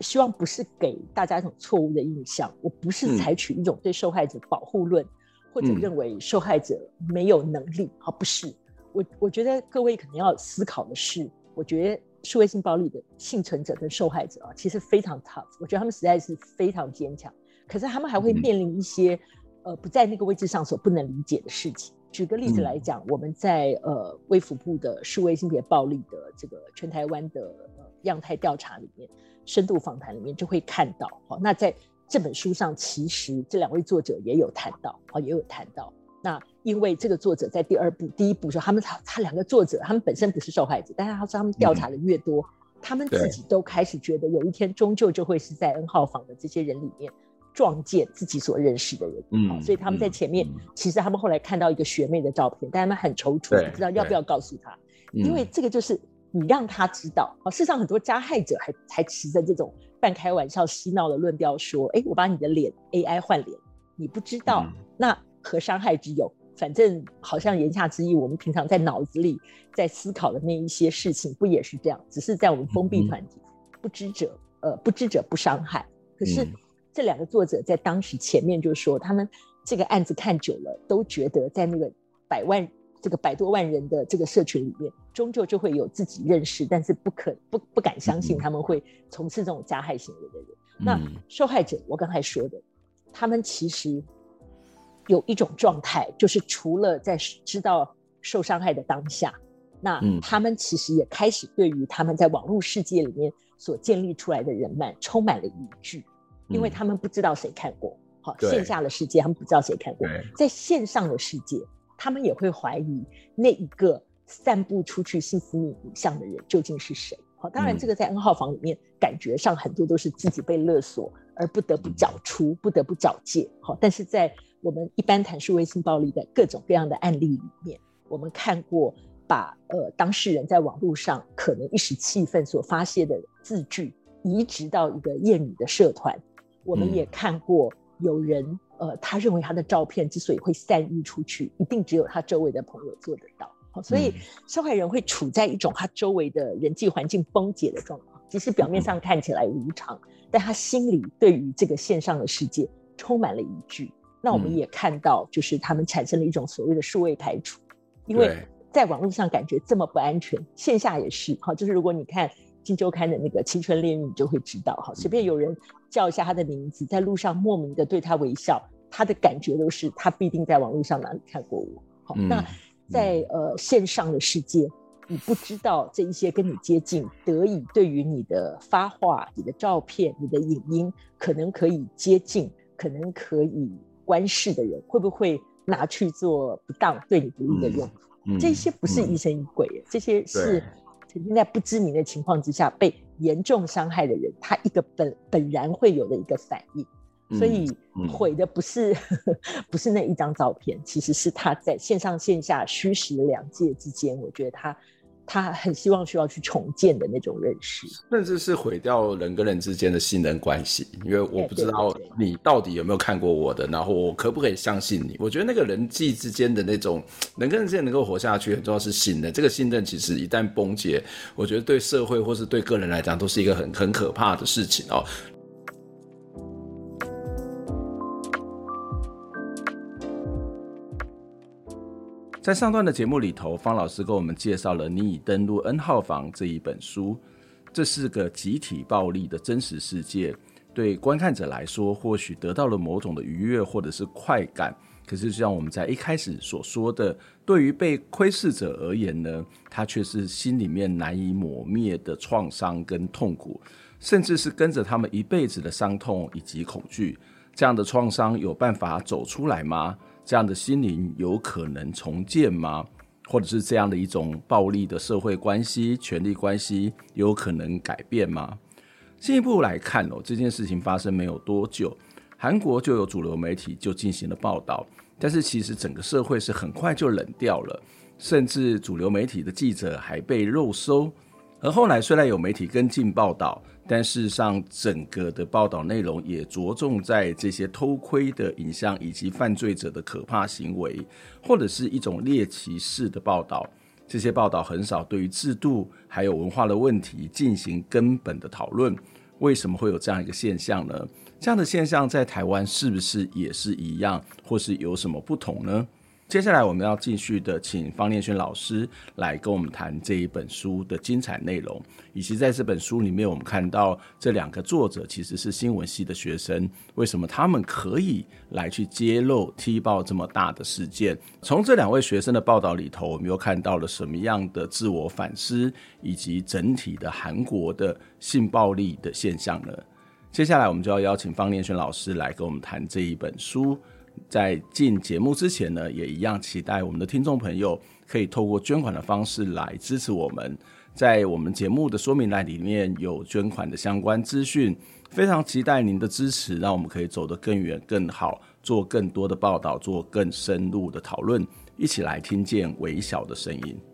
希望不是给大家一种错误的印象。我不是采取一种对受害者保护论，嗯，或者认为受害者没有能力。好，不是。我我觉得各位可能要思考的是，我觉得数位性暴力的幸存者跟受害者啊，其实非常 tough。我觉得他们实在是非常坚强，可是他们还会面临一些。呃，不在那个位置上所不能理解的事情。举个例子来讲，嗯、我们在呃卫福部的数位性别暴力的这个全台湾的呃样态调查里面，深度访谈里面就会看到。好，那在这本书上，其实这两位作者也有谈到，好，也有谈到。那因为这个作者在第二部、第一部说，他们他他两个作者，他们本身不是受害者，但是他说他们调查的越多，嗯、他们自己都开始觉得有一天终究就会是在 N 号房的这些人里面。撞见自己所认识的人，嗯，所以他们在前面，嗯、其实他们后来看到一个学妹的照片，但他们很踌躇，不知道要不要告诉他，因为这个就是你让他知道。啊、嗯，事实上很多加害者还还持着这种半开玩笑、嬉闹的论调，说：“哎，我把你的脸 AI 换脸，你不知道，嗯、那何伤害之有？反正好像言下之意，我们平常在脑子里在思考的那一些事情，不也是这样？只是在我们封闭团体，嗯、不知者呃不知者不伤害，可是。嗯”这两个作者在当时前面就说，他们这个案子看久了，都觉得在那个百万这个百多万人的这个社群里面，终究就会有自己认识，但是不可不不敢相信他们会从事这种加害行为的人。嗯、那受害者，我刚才说的，他们其实有一种状态，就是除了在知道受伤害的当下，那他们其实也开始对于他们在网络世界里面所建立出来的人脉充满了疑惧。因为他们不知道谁看过，好，线下的世界他们不知道谁看过，在线上的世界，他们也会怀疑那一个散布出去性私密影像的人究竟是谁。好，当然这个在 N 号房里面，感觉上很多都是自己被勒索而不得不找出，不得不找借。好，但是在我们一般谈述微信暴力的各种各样的案例里面，我们看过把呃当事人在网络上可能一时气愤所发泄的字句移植到一个厌女的社团。我们也看过有人，呃，他认为他的照片之所以会散溢出去，一定只有他周围的朋友做得到。好，所以受害人会处在一种他周围的人际环境崩解的状况，即使表面上看起来无常，但他心里对于这个线上的世界充满了疑惧。那我们也看到，就是他们产生了一种所谓的数位排除，因为在网络上感觉这么不安全，线下也是。好，就是如果你看《镜周刊》的那个青春炼狱，你就会知道，哈，随便有人叫一下他的名字，在路上莫名的对他微笑，他的感觉都是他必定在网络上哪里看过我。好，嗯、那在呃线上的世界，你不知道这一些跟你接近，得以对于你的发话、你的照片、你的影音，可能可以接近，可能可以。关视的人会不会拿去做不当、对你不利的用？嗯嗯、这些不是疑神疑鬼，嗯、这些是曾经在不知名的情况之下被严重伤害的人，他一个本本然会有的一个反应。所以毁的不是、嗯、不是那一张照片，其实是他在线上线下虚实两界之间，我觉得他。他很希望需要去重建的那种认识，甚至是毁掉人跟人之间的信任关系。因为我不知道你到底有没有看过我的，然后我可不可以相信你？我觉得那个人际之间的那种 人跟人之间能够活下去，很重要是信任。这个信任其实一旦崩解，我觉得对社会或是对个人来讲，都是一个很很可怕的事情哦。在上段的节目里头，方老师给我们介绍了《你已登录 N 号房》这一本书。这是个集体暴力的真实世界，对观看者来说，或许得到了某种的愉悦或者是快感。可是，就像我们在一开始所说的，对于被窥视者而言呢，它却是心里面难以抹灭的创伤跟痛苦，甚至是跟着他们一辈子的伤痛以及恐惧。这样的创伤有办法走出来吗？这样的心灵有可能重建吗？或者是这样的一种暴力的社会关系、权力关系有可能改变吗？进一步来看哦，这件事情发生没有多久，韩国就有主流媒体就进行了报道，但是其实整个社会是很快就冷掉了，甚至主流媒体的记者还被肉搜。而后来虽然有媒体跟进报道。但事实上，整个的报道内容也着重在这些偷窥的影像以及犯罪者的可怕行为，或者是一种猎奇式的报道。这些报道很少对于制度还有文化的问题进行根本的讨论。为什么会有这样一个现象呢？这样的现象在台湾是不是也是一样，或是有什么不同呢？接下来我们要继续的请方念轩老师来跟我们谈这一本书的精彩内容，以及在这本书里面我们看到这两个作者其实是新闻系的学生，为什么他们可以来去揭露踢爆这么大的事件？从这两位学生的报道里头，我们又看到了什么样的自我反思，以及整体的韩国的性暴力的现象呢？接下来我们就要邀请方念轩老师来跟我们谈这一本书。在进节目之前呢，也一样期待我们的听众朋友可以透过捐款的方式来支持我们。在我们节目的说明栏里面有捐款的相关资讯，非常期待您的支持，让我们可以走得更远、更好，做更多的报道，做更深入的讨论，一起来听见微小的声音。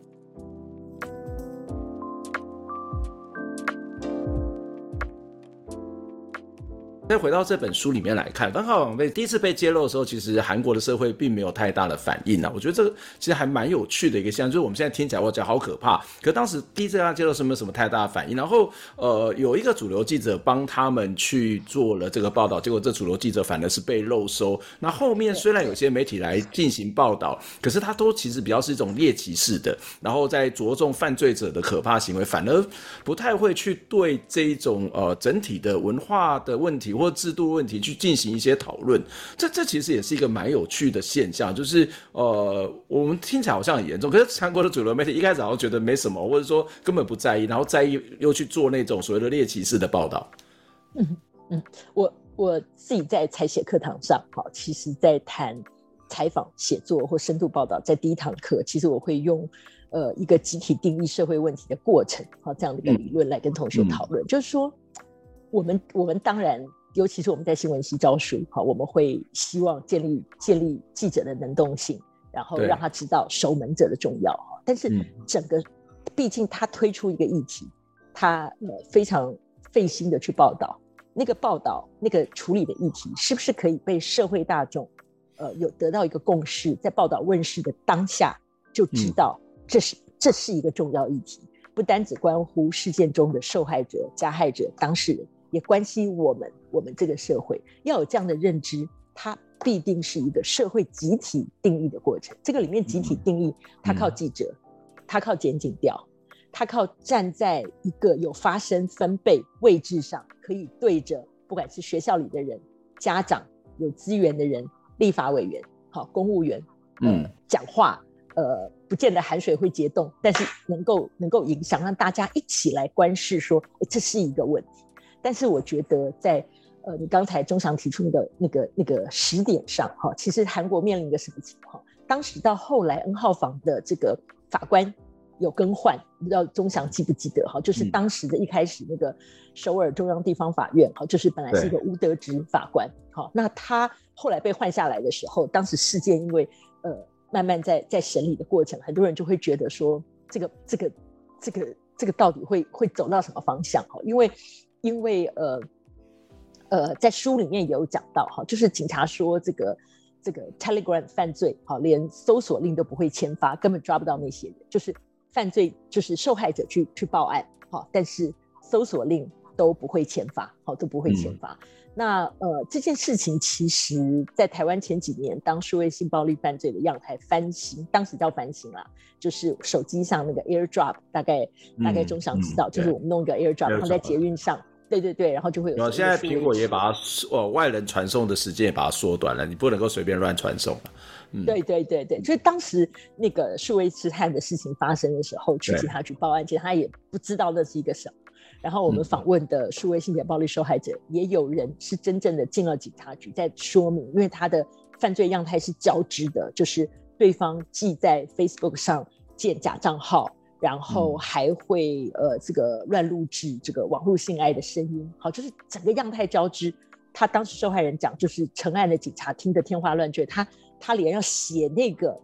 再回到这本书里面来看，当号被第一次被揭露的时候，其实韩国的社会并没有太大的反应啊。我觉得这个其实还蛮有趣的一个现象，就是我们现在听起来我讲好可怕，可当时第一次让他揭露是没有什么太大的反应。然后呃，有一个主流记者帮他们去做了这个报道，结果这主流记者反而是被漏收。那后面虽然有些媒体来进行报道，可是他都其实比较是一种猎奇式的，然后在着重犯罪者的可怕行为，反而不太会去对这一种呃整体的文化的问题。或制度问题去进行一些讨论，这这其实也是一个蛮有趣的现象，就是呃，我们听起来好像很严重，可是韩国的主流媒体一开始好像觉得没什么，或者说根本不在意，然后在意又去做那种所谓的猎奇式的报道。嗯嗯，我我自己在采写课堂上，哈，其实在谈采访写作或深度报道，在第一堂课，其实我会用呃一个集体定义社会问题的过程，哈，这样的一个理论来跟同学讨论，嗯、就是说我们我们当然。尤其是我们在新闻系招书，好，我们会希望建立建立记者的能动性，然后让他知道守门者的重要。哈，但是整个，毕竟他推出一个议题，他呃非常费心的去报道，那个报道那个处理的议题，是不是可以被社会大众呃有得到一个共识，在报道问世的当下就知道这是这是一个重要议题，不单只关乎事件中的受害者、加害者、当事人，也关系我们我们这个社会要有这样的认知，它必定是一个社会集体定义的过程。这个里面集体定义，它靠记者，它靠检警调，它靠站在一个有发声分贝位置上，可以对着不管是学校里的人、家长、有资源的人、立法委员、好公务员，嗯，讲话。呃，不见得含水会结冻，但是能够能够影响，让大家一起来观视，说，欸，这是一个问题。但是我觉得在，呃，你刚才钟祥提出的那个那个时点上，哈，其实韩国面临一个什么情况？当时到后来，N 号房的这个法官有更换，不知道钟祥记不记得？哈，就是当时的一开始那个首尔中央地方法院，哈，就是本来是一个吴德植法官，好，那他后来被换下来的时候，当时事件因为呃。慢慢在在审理的过程，很多人就会觉得说，这个这个这个这个到底会会走到什么方向？哈，因为因为呃呃，在书里面也有讲到哈，就是警察说这个这个 Telegram 犯罪，哈，连搜索令都不会签发，根本抓不到那些人，就是犯罪就是受害者去去报案，哈，但是搜索令都不会签发，好，都不会签发。嗯那呃，这件事情其实，在台湾前几年，当数位性暴力犯罪的样态翻新，当时叫翻新啦，就是手机上那个 AirDrop，大概、嗯、大概中想知道，嗯、就是我们弄一个 AirDrop 放在捷运上，对对对，然后就会有。现在苹果也把它哦，外人传送的时间也把它缩短了，你不能够随便乱传送了。嗯，对对对对，所以当时那个数位痴汉的事情发生的时候，去警察局报案，其实他也不知道那是一个什么。然后我们访问的数位性别暴力受害者，嗯、也有人是真正的进了警察局，在说明，因为他的犯罪样态是交织的，就是对方既在 Facebook 上建假账号，然后还会、嗯、呃这个乱录制这个网络性爱的声音，好，就是整个样态交织。他当时受害人讲，就是成案的警察听得天花乱坠，他他连要写那个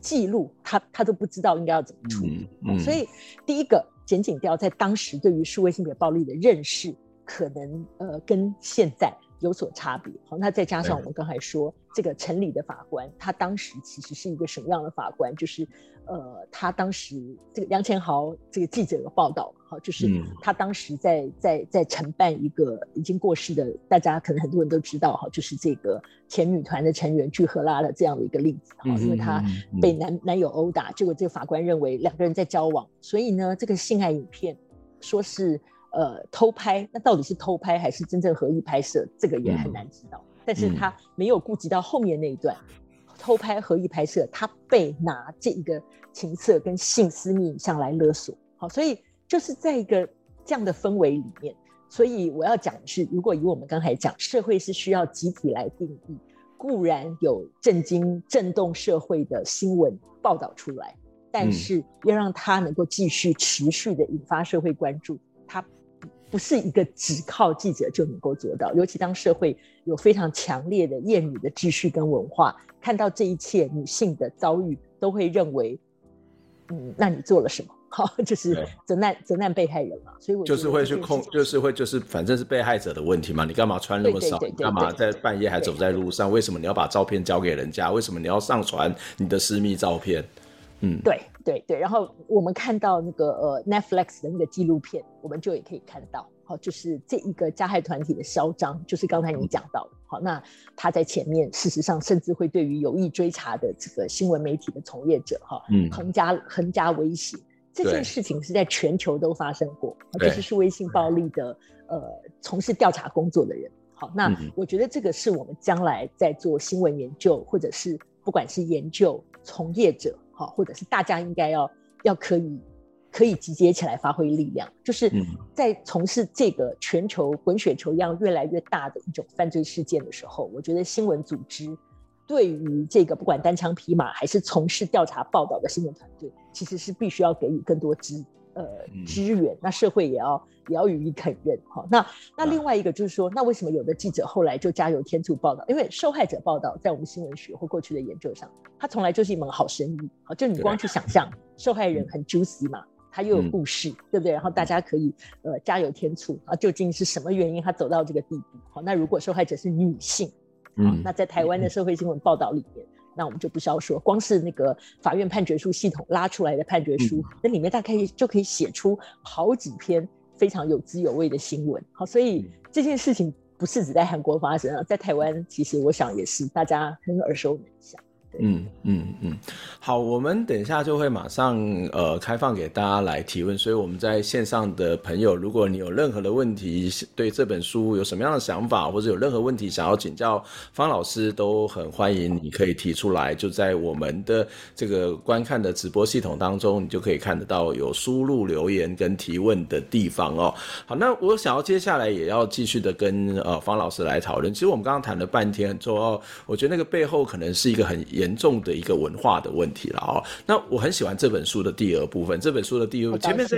记录，他他都不知道应该要怎么处理。嗯嗯、所以第一个。检警调在当时对于数位性别暴力的认识，可能呃跟现在有所差别。好，那再加上我们刚才说这个城里的法官，他当时其实是一个什么样的法官？就是。呃，他当时这个梁干豪这个记者有报道，好，就是他当时在在在承办一个已经过世的，大家可能很多人都知道哈，就是这个前女团的成员具赫拉的这样的一个例子哈，因为他被男男友殴打，结果这个法官认为两个人在交往，所以呢，这个性爱影片说是呃偷拍，那到底是偷拍还是真正合意拍摄，这个也很难知道，但是他没有顾及到后面那一段。偷拍合意拍摄，他被拿这一个情色跟性私密影像来勒索，好，所以就是在一个这样的氛围里面，所以我要讲的是，如果以我们刚才讲，社会是需要集体来定义，固然有震惊、震动社会的新闻报道出来，但是要让它能够继续持续的引发社会关注，它。不是一个只靠记者就能够做到，尤其当社会有非常强烈的厌女的秩序跟文化，看到这一切女性的遭遇，都会认为，嗯，那你做了什么？好，就是责难责难被害人嘛。所以我就是会去控，就是会就是反正是被害者的问题嘛。你干嘛穿那么少？你干嘛在半夜还走在路上？为什么你要把照片交给人家？为什么你要上传你的私密照片？嗯，对。对对，然后我们看到那个呃 Netflix 的那个纪录片，我们就也可以看到，好，就是这一个加害团体的嚣张，就是刚才你讲到的，好，那他在前面，事实上甚至会对于有意追查的这个新闻媒体的从业者，哈，嗯，横加横加威胁，这件事情是在全球都发生过，就是数位性暴力的呃从事调查工作的人，好，那我觉得这个是我们将来在做新闻研究，或者是不管是研究从业者。或者是大家应该要要可以可以集结起来发挥力量，就是在从事这个全球滚雪球一样越来越大的一种犯罪事件的时候，我觉得新闻组织对于这个不管单枪匹马还是从事调查报道的新闻团队，其实是必须要给予更多支呃支援，那社会也要。也要予以肯认，哈。那那另外一个就是说，那为什么有的记者后来就加油添醋报道？因为受害者报道在我们新闻学或过去的研究上，它从来就是一门好生意，好，就你光去想象，受害人很 juicy 嘛，他又有故事，对不对？然后大家可以呃加油添醋啊，究竟是什么原因他走到这个地步？好，那如果受害者是女性，嗯，那在台湾的社会新闻报道里面，那我们就不需要说，光是那个法院判决书系统拉出来的判决书，那、嗯、里面大概就可以写出好几篇非常有滋有味的新闻。好，所以这件事情不是只在韩国发生啊，在台湾其实我想也是大家很耳熟能详。嗯嗯嗯，好，我们等一下就会马上呃开放给大家来提问，所以我们在线上的朋友，如果你有任何的问题，对这本书有什么样的想法，或者有任何问题想要请教方老师，都很欢迎你可以提出来，就在我们的这个观看的直播系统当中，你就可以看得到有输入留言跟提问的地方哦。好，那我想要接下来也要继续的跟呃方老师来讨论。其实我们刚刚谈了半天之后，我觉得那个背后可能是一个很。严重的一个文化的问题了哦。那我很喜欢这本书的第二部分。这本书的第二部分前面在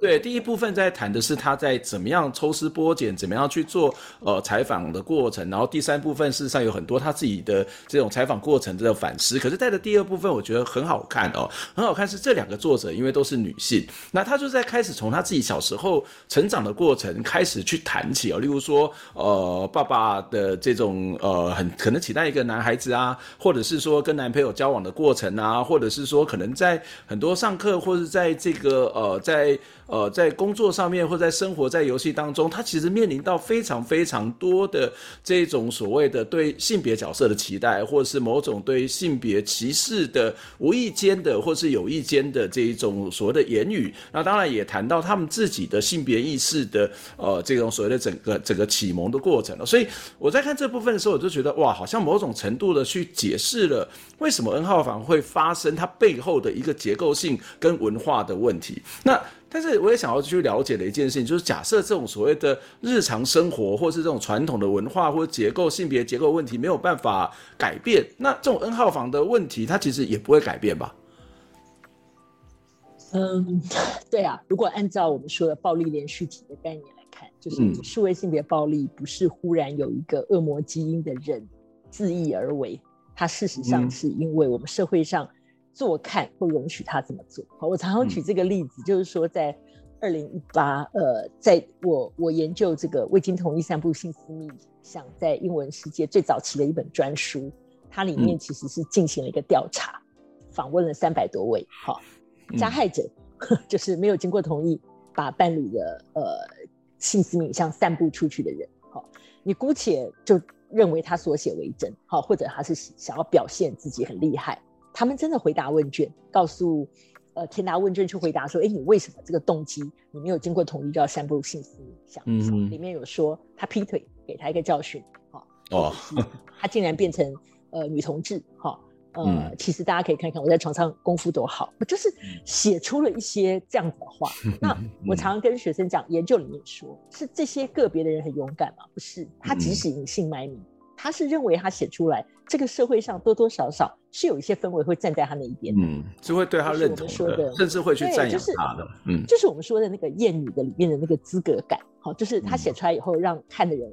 对第一部分在谈的是他在怎么样抽丝剥茧，怎么样去做呃采访的过程。然后第三部分事实上有很多他自己的这种采访过程的反思。可是在的第二部分，我觉得很好看哦，很好看是这两个作者因为都是女性，那他就在开始从他自己小时候成长的过程开始去谈起哦。例如说呃爸爸的这种呃很可能期待一个男孩子啊，或者是说。跟男朋友交往的过程啊，或者是说可能在很多上课或者在这个呃在。呃，在工作上面或在生活在游戏当中，他其实面临到非常非常多的这种所谓的对性别角色的期待，或者是某种对性别歧视的无意间的或是有意间的这一种所谓的言语。那当然也谈到他们自己的性别意识的呃这种所谓的整个整个启蒙的过程了。所以我在看这部分的时候，我就觉得哇，好像某种程度的去解释了为什么 N 号房会发生它背后的一个结构性跟文化的问题。那但是我也想要去了解的一件事情，就是假设这种所谓的日常生活，或是这种传统的文化或结构、性别结构问题没有办法改变，那这种 N 号房的问题，它其实也不会改变吧？嗯，对啊。如果按照我们说的暴力连续体的概念来看，就是数位性别暴力不是忽然有一个恶魔基因的人自意而为，它事实上是因为我们社会上。做看不容许他这么做。好，我常常举这个例子，嗯、就是说，在二零一八，呃，在我我研究这个未经同意散布性私密影像，在英文世界最早期的一本专书，它里面其实是进行了一个调查，访、嗯、问了三百多位，好，加害者、嗯、就是没有经过同意把伴侣的呃性私密影像散布出去的人，好，你姑且就认为他所写为真，好，或者他是想要表现自己很厉害。他们真的回答问卷，告诉呃填答问卷去回答说，哎，你为什么这个动机你没有经过同意就要散布性私密影像？嗯，里面有说他劈腿，给他一个教训，哈哦，他竟然变成呃女同志，哈呃、嗯，其实大家可以看看我在床上功夫多好，我就是写出了一些这样子的话。那我常常跟学生讲，研究里面说是这些个别的人很勇敢嘛？不是，他即使隐姓埋名。他是认为他写出来，这个社会上多多少少是有一些氛围会站在他那一边，嗯，是会对他认同的，的甚至会去赞扬他的，嗯，就是我们说的那个谚语的里面的那个资格感，好，就是他写出来以后让看的人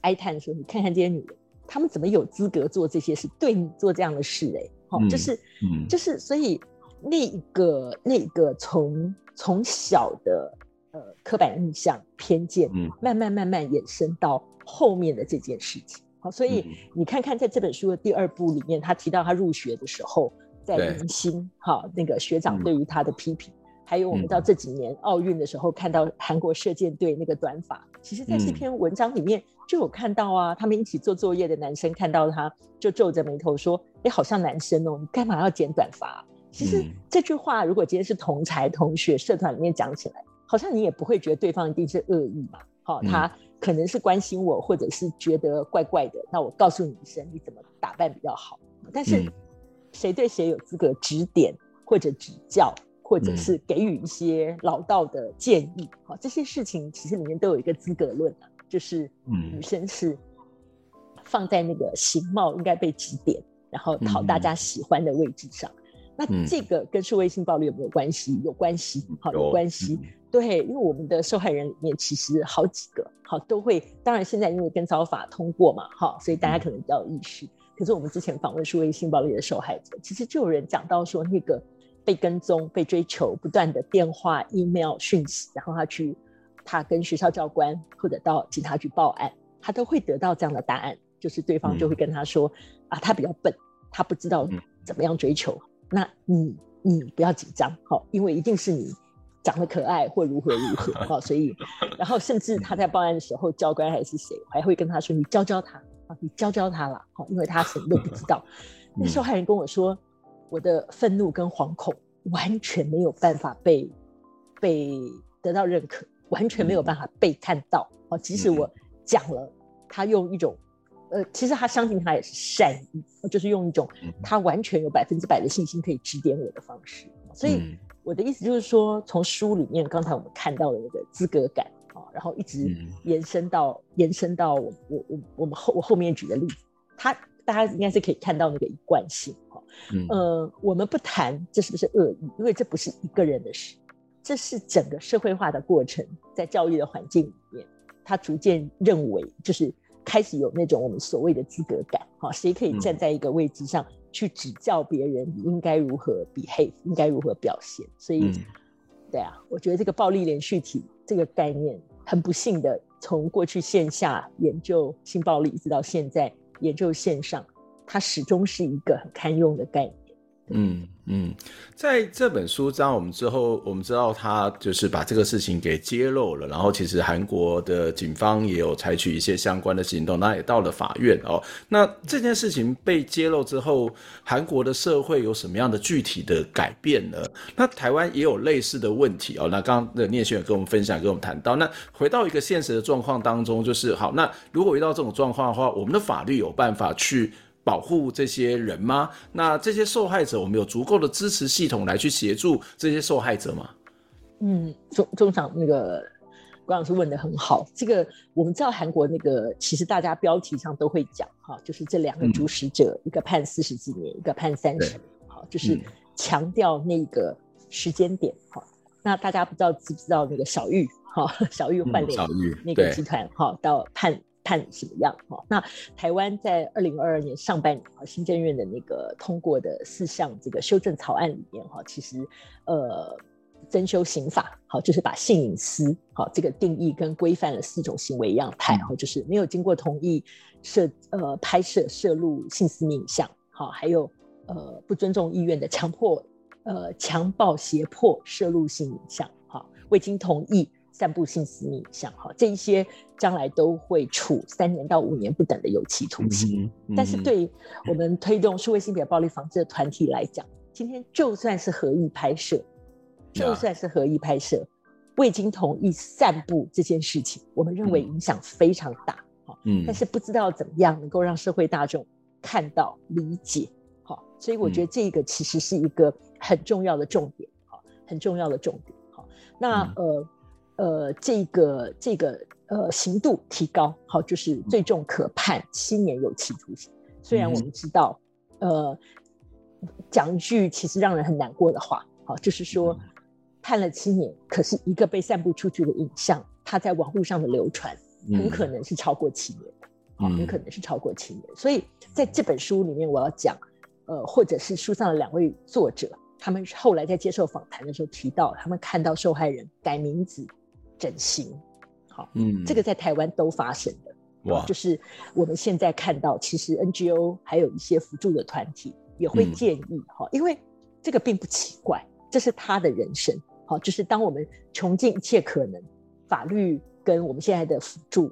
哀叹说：“你看看这些女人，她们怎么有资格做这些事，对你做这样的事？”哎，好，就是，嗯，就是，所以那一个那一个从从小的呃刻板印象偏见，嗯，慢慢慢慢衍生到后面的这件事情。好，所以你看看，在这本书的第二部里面，他提到他入学的时候，在迎新，哈，那个学长对于他的批评，还有我们到这几年奥运的时候，看到韩国射箭队那个短发，其实在这篇文章里面就有看到啊，他们一起做作业的男生看到他就皱着眉头说：“哎，好像男生哦，你干嘛要剪短发？”其实这句话如果今天是同才同学社团里面讲起来，好像你也不会觉得对方一定是恶意嘛。好，他。可能是关心我，或者是觉得怪怪的。那我告诉你一声，你怎么打扮比较好？但是谁对谁有资格指点或者指教，或者是给予一些老道的建议？好，这些事情其实里面都有一个资格论啊，就是女生是放在那个形貌应该被指点，然后讨大家喜欢的位置上。那这个跟社会性暴力有没有关系？有关系，好，有关系。对，因为我们的受害人里面其实好几个，好都会。当然现在因为跟骚法通过嘛，哈，所以大家可能比较有意识。嗯、可是我们之前访问数位性暴力的受害者，其实就有人讲到说，那个被跟踪、被追求、不断的电话、email 讯息，然后他去他跟学校教官或者到警察局报案，他都会得到这样的答案，就是对方就会跟他说、嗯、啊，他比较笨，他不知道怎么样追求，嗯、那你你不要紧张，好，因为一定是你长得可爱或如何如何，好，所以然后甚至他在报案的时候，教官还是谁，我还会跟他说，你教教他啊，你教教他啦，好，因为他什么都不知道。那受害人跟我说，我的愤怒跟惶恐完全没有办法被被得到认可，完全没有办法被看到，好，即使我讲了，他用一种。呃，其实他相信他也是善意，就是用一种他完全有百分之百的信心可以指点我的方式。所以我的意思就是说，从书里面刚才我们看到的那个资格感啊，然后一直延伸到延伸到我我我我们后我后面举的例子，他大家应该是可以看到那个一贯性哈。呃，我们不谈这是不是恶意，因为这不是一个人的事，这是整个社会化的过程，在教育的环境里面，他逐渐认为就是。开始有那种我们所谓的资格感，哈，谁可以站在一个位置上去指教别人，你应该如何 behave，应该如何表现？所以，对啊，我觉得这个暴力连续体这个概念，很不幸的，从过去线下研究性暴力，一直到现在研究线上，它始终是一个很堪用的概念。嗯嗯，在这本书章，我们之后我们知道他就是把这个事情给揭露了，然后其实韩国的警方也有采取一些相关的行动，那也到了法院哦。那这件事情被揭露之后，韩国的社会有什么样的具体的改变呢？那台湾也有类似的问题哦。那刚刚的聂先生跟我们分享，跟我们谈到，那回到一个现实的状况当中，就是好，那如果遇到这种状况的话，我们的法律有办法去保护这些人吗？那这些受害者，我们有足够的支持系统来去协助这些受害者吗？嗯，中中长那个关老师问的很好。这个我们知道韩国那个，其实大家标题上都会讲哈，就是这两个主使者，嗯、一个判四十几年，一个判三十年，好，就是强调那个时间点哈。那大家不知道知不知道那个小玉哈，小玉换脸那个集团哈，到判。看什么样哈？那台湾在二零二二年上半年啊，新政院的那个通过的四项这个修正草案里面哈，其实呃增修刑法好，就是把性隐私好这个定义跟规范了四种行为样态哈，就是没有经过同意摄呃拍摄摄录性私密影像好，还有呃不尊重意愿的强迫呃强暴胁迫摄录性影像好，未经同意。散布性私密影像，哈，这一些将来都会处三年到五年不等的有期徒刑。嗯嗯、但是，对我们推动数位性别暴力防治的团体来讲，今天就算是合意拍摄，就算是合意拍摄，未经同意散布这件事情，我们认为影响非常大，嗯，但是不知道怎么样能够让社会大众看到、理解，好，所以我觉得这个其实是一个很重要的重点，好，很重要的重点，好，那呃。呃，这个这个呃，刑度提高，好，就是最重可判七年有期徒刑。虽然我们知道，呃，讲一句其实让人很难过的话，好，就是说判了七年，可是一个被散布出去的影像，它在网络上的流传，很可能是超过七年，好，很可能是超过七年。所以在这本书里面，我要讲，呃，或者是书上的两位作者，他们后来在接受访谈的时候提到，他们看到受害人改名字。整形，好，嗯，这个在台湾都发生的，哇，就是我们现在看到，其实 NGO 还有一些辅助的团体也会建议，哈、嗯，因为这个并不奇怪，这是他的人生，好，就是当我们穷尽一切可能，法律跟我们现在的辅助，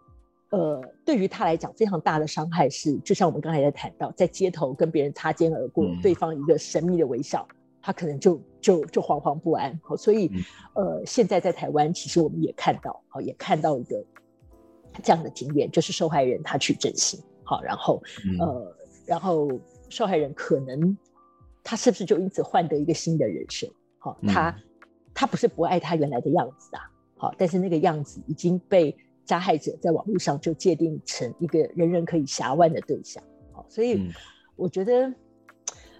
呃，对于他来讲非常大的伤害是，就像我们刚才在谈到，在街头跟别人擦肩而过，嗯、对方一个神秘的微笑。他可能就就就惶惶不安，好，所以，呃，现在在台湾，其实我们也看到，好，也看到一个这样的经验，就是受害人他去整形，好，然后，呃，然后受害人可能他是不是就因此换得一个新的人生？好，他他不是不爱他原来的样子啊，好，但是那个样子已经被加害者在网络上就界定成一个人人可以挟万的对象，好，所以我觉得。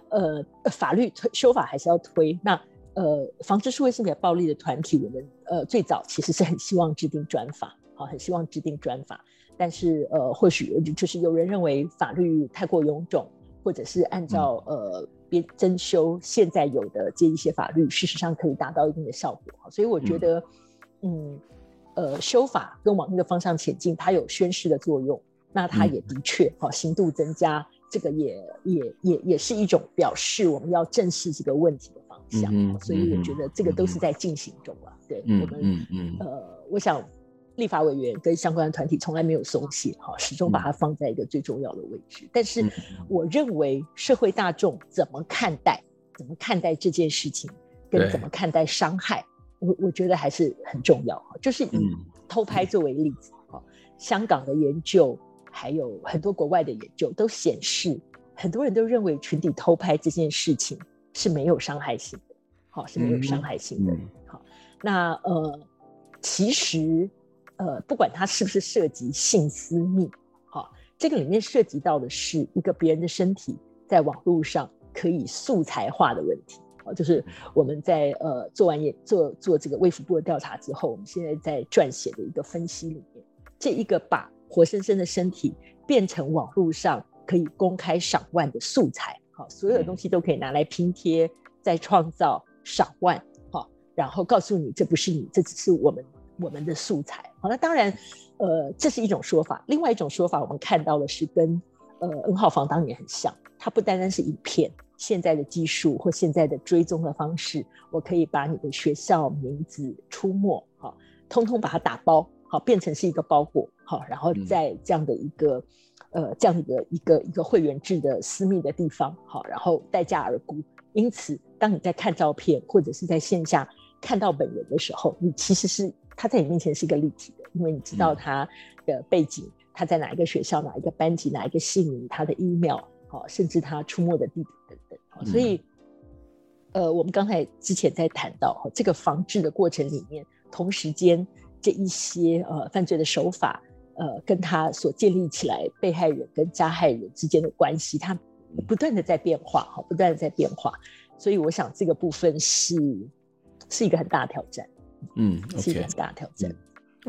呃，法律推修法还是要推。那呃，防治社会性别暴力的团体，我们呃最早其实是很希望制定专法，好，很希望制定专法。但是呃，或许就是有人认为法律太过臃肿，或者是按照呃别增修现在有的这一些法律，事实上可以达到一定的效果。所以我觉得，嗯，嗯，呃，修法跟往那个方向前进，它有宣示的作用。那它也的确，好，刑度增加。这个也也也也是一种表示我们要正视这个问题的方向。嗯、所以我觉得这个都是在进行中啊。嗯、对，嗯、我们呃，我想立法委员跟相关的团体从来没有松懈哈，始终把它放在一个最重要的位置。但是我认为社会大众怎么看待，怎么看待这件事情，跟怎么看待伤害，我我觉得还是很重要。就是以偷拍作为例子哈，香港的研究。还有很多国外的研究都显示，很多人都认为群体偷拍这件事情是没有伤害性的，好，是没有伤害性的。好，那呃，其实呃，不管它是不是涉及性私密，好，这个里面涉及到的是一个别人的身体在网络上可以素材化的问题。好，就是我们在呃做完也做做这个卫福部的调查之后，我们现在在撰写的一个分析里面，这一个把。活生生的身体变成网络上可以公开赏万的素材，好，所有的东西都可以拿来拼贴，再创造赏万，好，然后告诉你这不是你，这只是我们我们的素材，好，那当然，呃，这是一种说法，另外一种说法，我们看到的是跟呃 N 号房当年很像，它不单单是影片，现在的技术或现在的追踪的方式，我可以把你的学校名字、出没，好，通通把它打包。好，变成是一个包裹，好，然后在这样的一个，嗯、呃，这样的一个一个会员制的私密的地方，好，然后待价而沽。因此，当你在看照片或者是在线下看到本人的时候，你其实是他在你面前是一个立体的，因为你知道他的背景，嗯、他在哪一个学校、哪一个班级、哪一个姓名、他的 email，好，甚至他出没的地点等等。好，所以，嗯、呃，我们刚才之前在谈到哈，这个防治的过程里面，同时间。这一些呃犯罪的手法，呃，跟他所建立起来被害人跟加害人之间的关系，他不断的在变化，哈，不断的在变化，所以我想这个部分是是一个很大的挑战，嗯，okay. 是一个很大的挑战。嗯，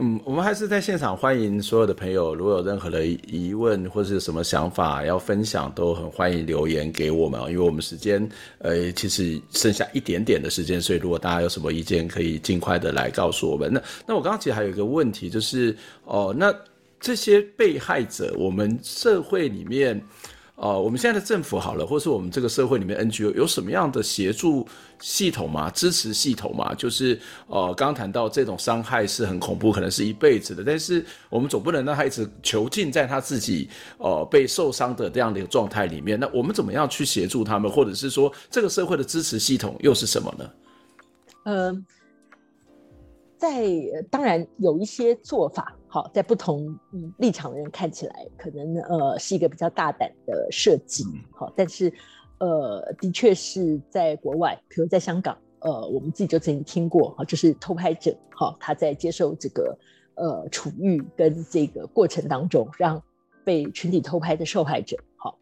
嗯我们还是在现场欢迎所有的朋友，如果有任何的疑问或是什么想法要分享，都很欢迎留言给我们。因为我们时间呃其实剩下一点点的时间，所以如果大家有什么意见，可以尽快的来告诉我们。那那我刚刚其实还有一个问题，就是哦，那这些被害者，我们社会里面。呃，我们现在的政府好了，或是我们这个社会里面 NGO 有什么样的协助系统吗？支持系统吗？就是呃，刚谈到这种伤害是很恐怖，可能是一辈子的，但是我们总不能让孩子囚禁在他自己呃被受伤的这样的一个状态里面。那我们怎么样去协助他们，或者是说这个社会的支持系统又是什么呢？呃，在当然有一些做法。好，在不同立场的人看起来，可能呃是一个比较大胆的设计。好，但是呃，的确是在国外，比如在香港，呃，我们自己就曾经听过，哈，就是偷拍者，哈，他在接受这个呃处遇跟这个过程当中，让被群体偷拍的受害者，哈，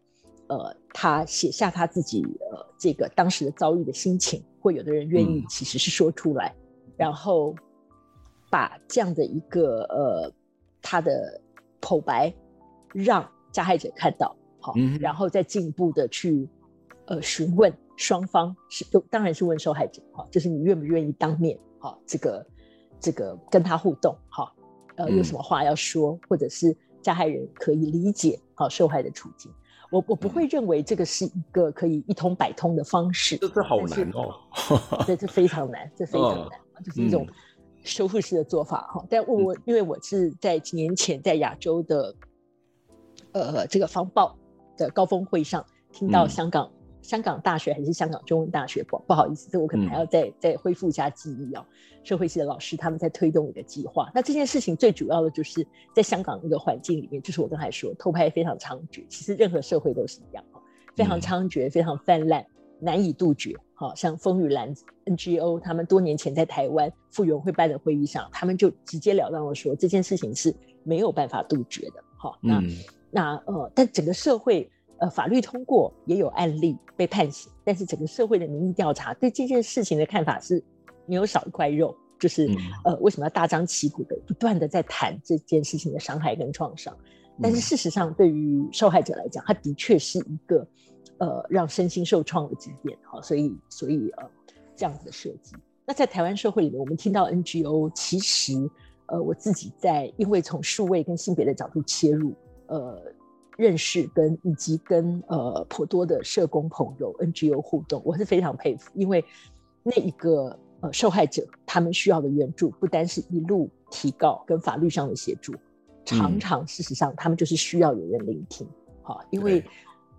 呃，他写下他自己呃这个当时的遭遇的心情，或有的人愿意其实是说出来，嗯、然后。把这样的一个呃，他的口白让加害者看到，好，嗯、然后再进一步的去呃询问双方是，当然是问受害者，哈，就是你愿不愿意当面，哈，这个这个跟他互动，哈，呃，有什么话要说，嗯、或者是加害人可以理解，好，受害的处境，我我不会认为这个是一个可以一通百通的方式，这这好难哦，这这非常难，这非常难，哦、就是一种。嗯修复式的做法哈，但我因为我是在几年前在亚洲的，呃，这个防暴的高峰会上听到香港、嗯、香港大学还是香港中文大学，不不好意思，这我可能还要再、嗯、再恢复一下记忆哦。社会系的老师他们在推动一个计划，那这件事情最主要的就是在香港那个环境里面，就是我刚才说偷拍非常猖獗，其实任何社会都是一样哈，非常猖獗，非常泛滥。难以杜绝，好像风雨兰 NGO，他们多年前在台湾妇援会办的会议上，他们就直截了当的说，这件事情是没有办法杜绝的。好，那、嗯、那呃，但整个社会呃法律通过也有案例被判刑，但是整个社会的民意调查对这件事情的看法是没有少一块肉，就是、嗯、呃为什么要大张旗鼓的不断的在谈这件事情的伤害跟创伤？但是事实上，对于受害者来讲，他的确是一个。呃，让身心受创的经验，好，所以，所以呃，这样子的设计。那在台湾社会里面，我们听到 NGO，其实，呃，我自己在因为从数位跟性别的角度切入，呃，认识跟以及跟呃颇多的社工朋友 NGO 互动，我是非常佩服，因为那一个呃受害者他们需要的援助，不单是一路提告跟法律上的协助，常常事实上他们就是需要有人聆听，好、嗯，因为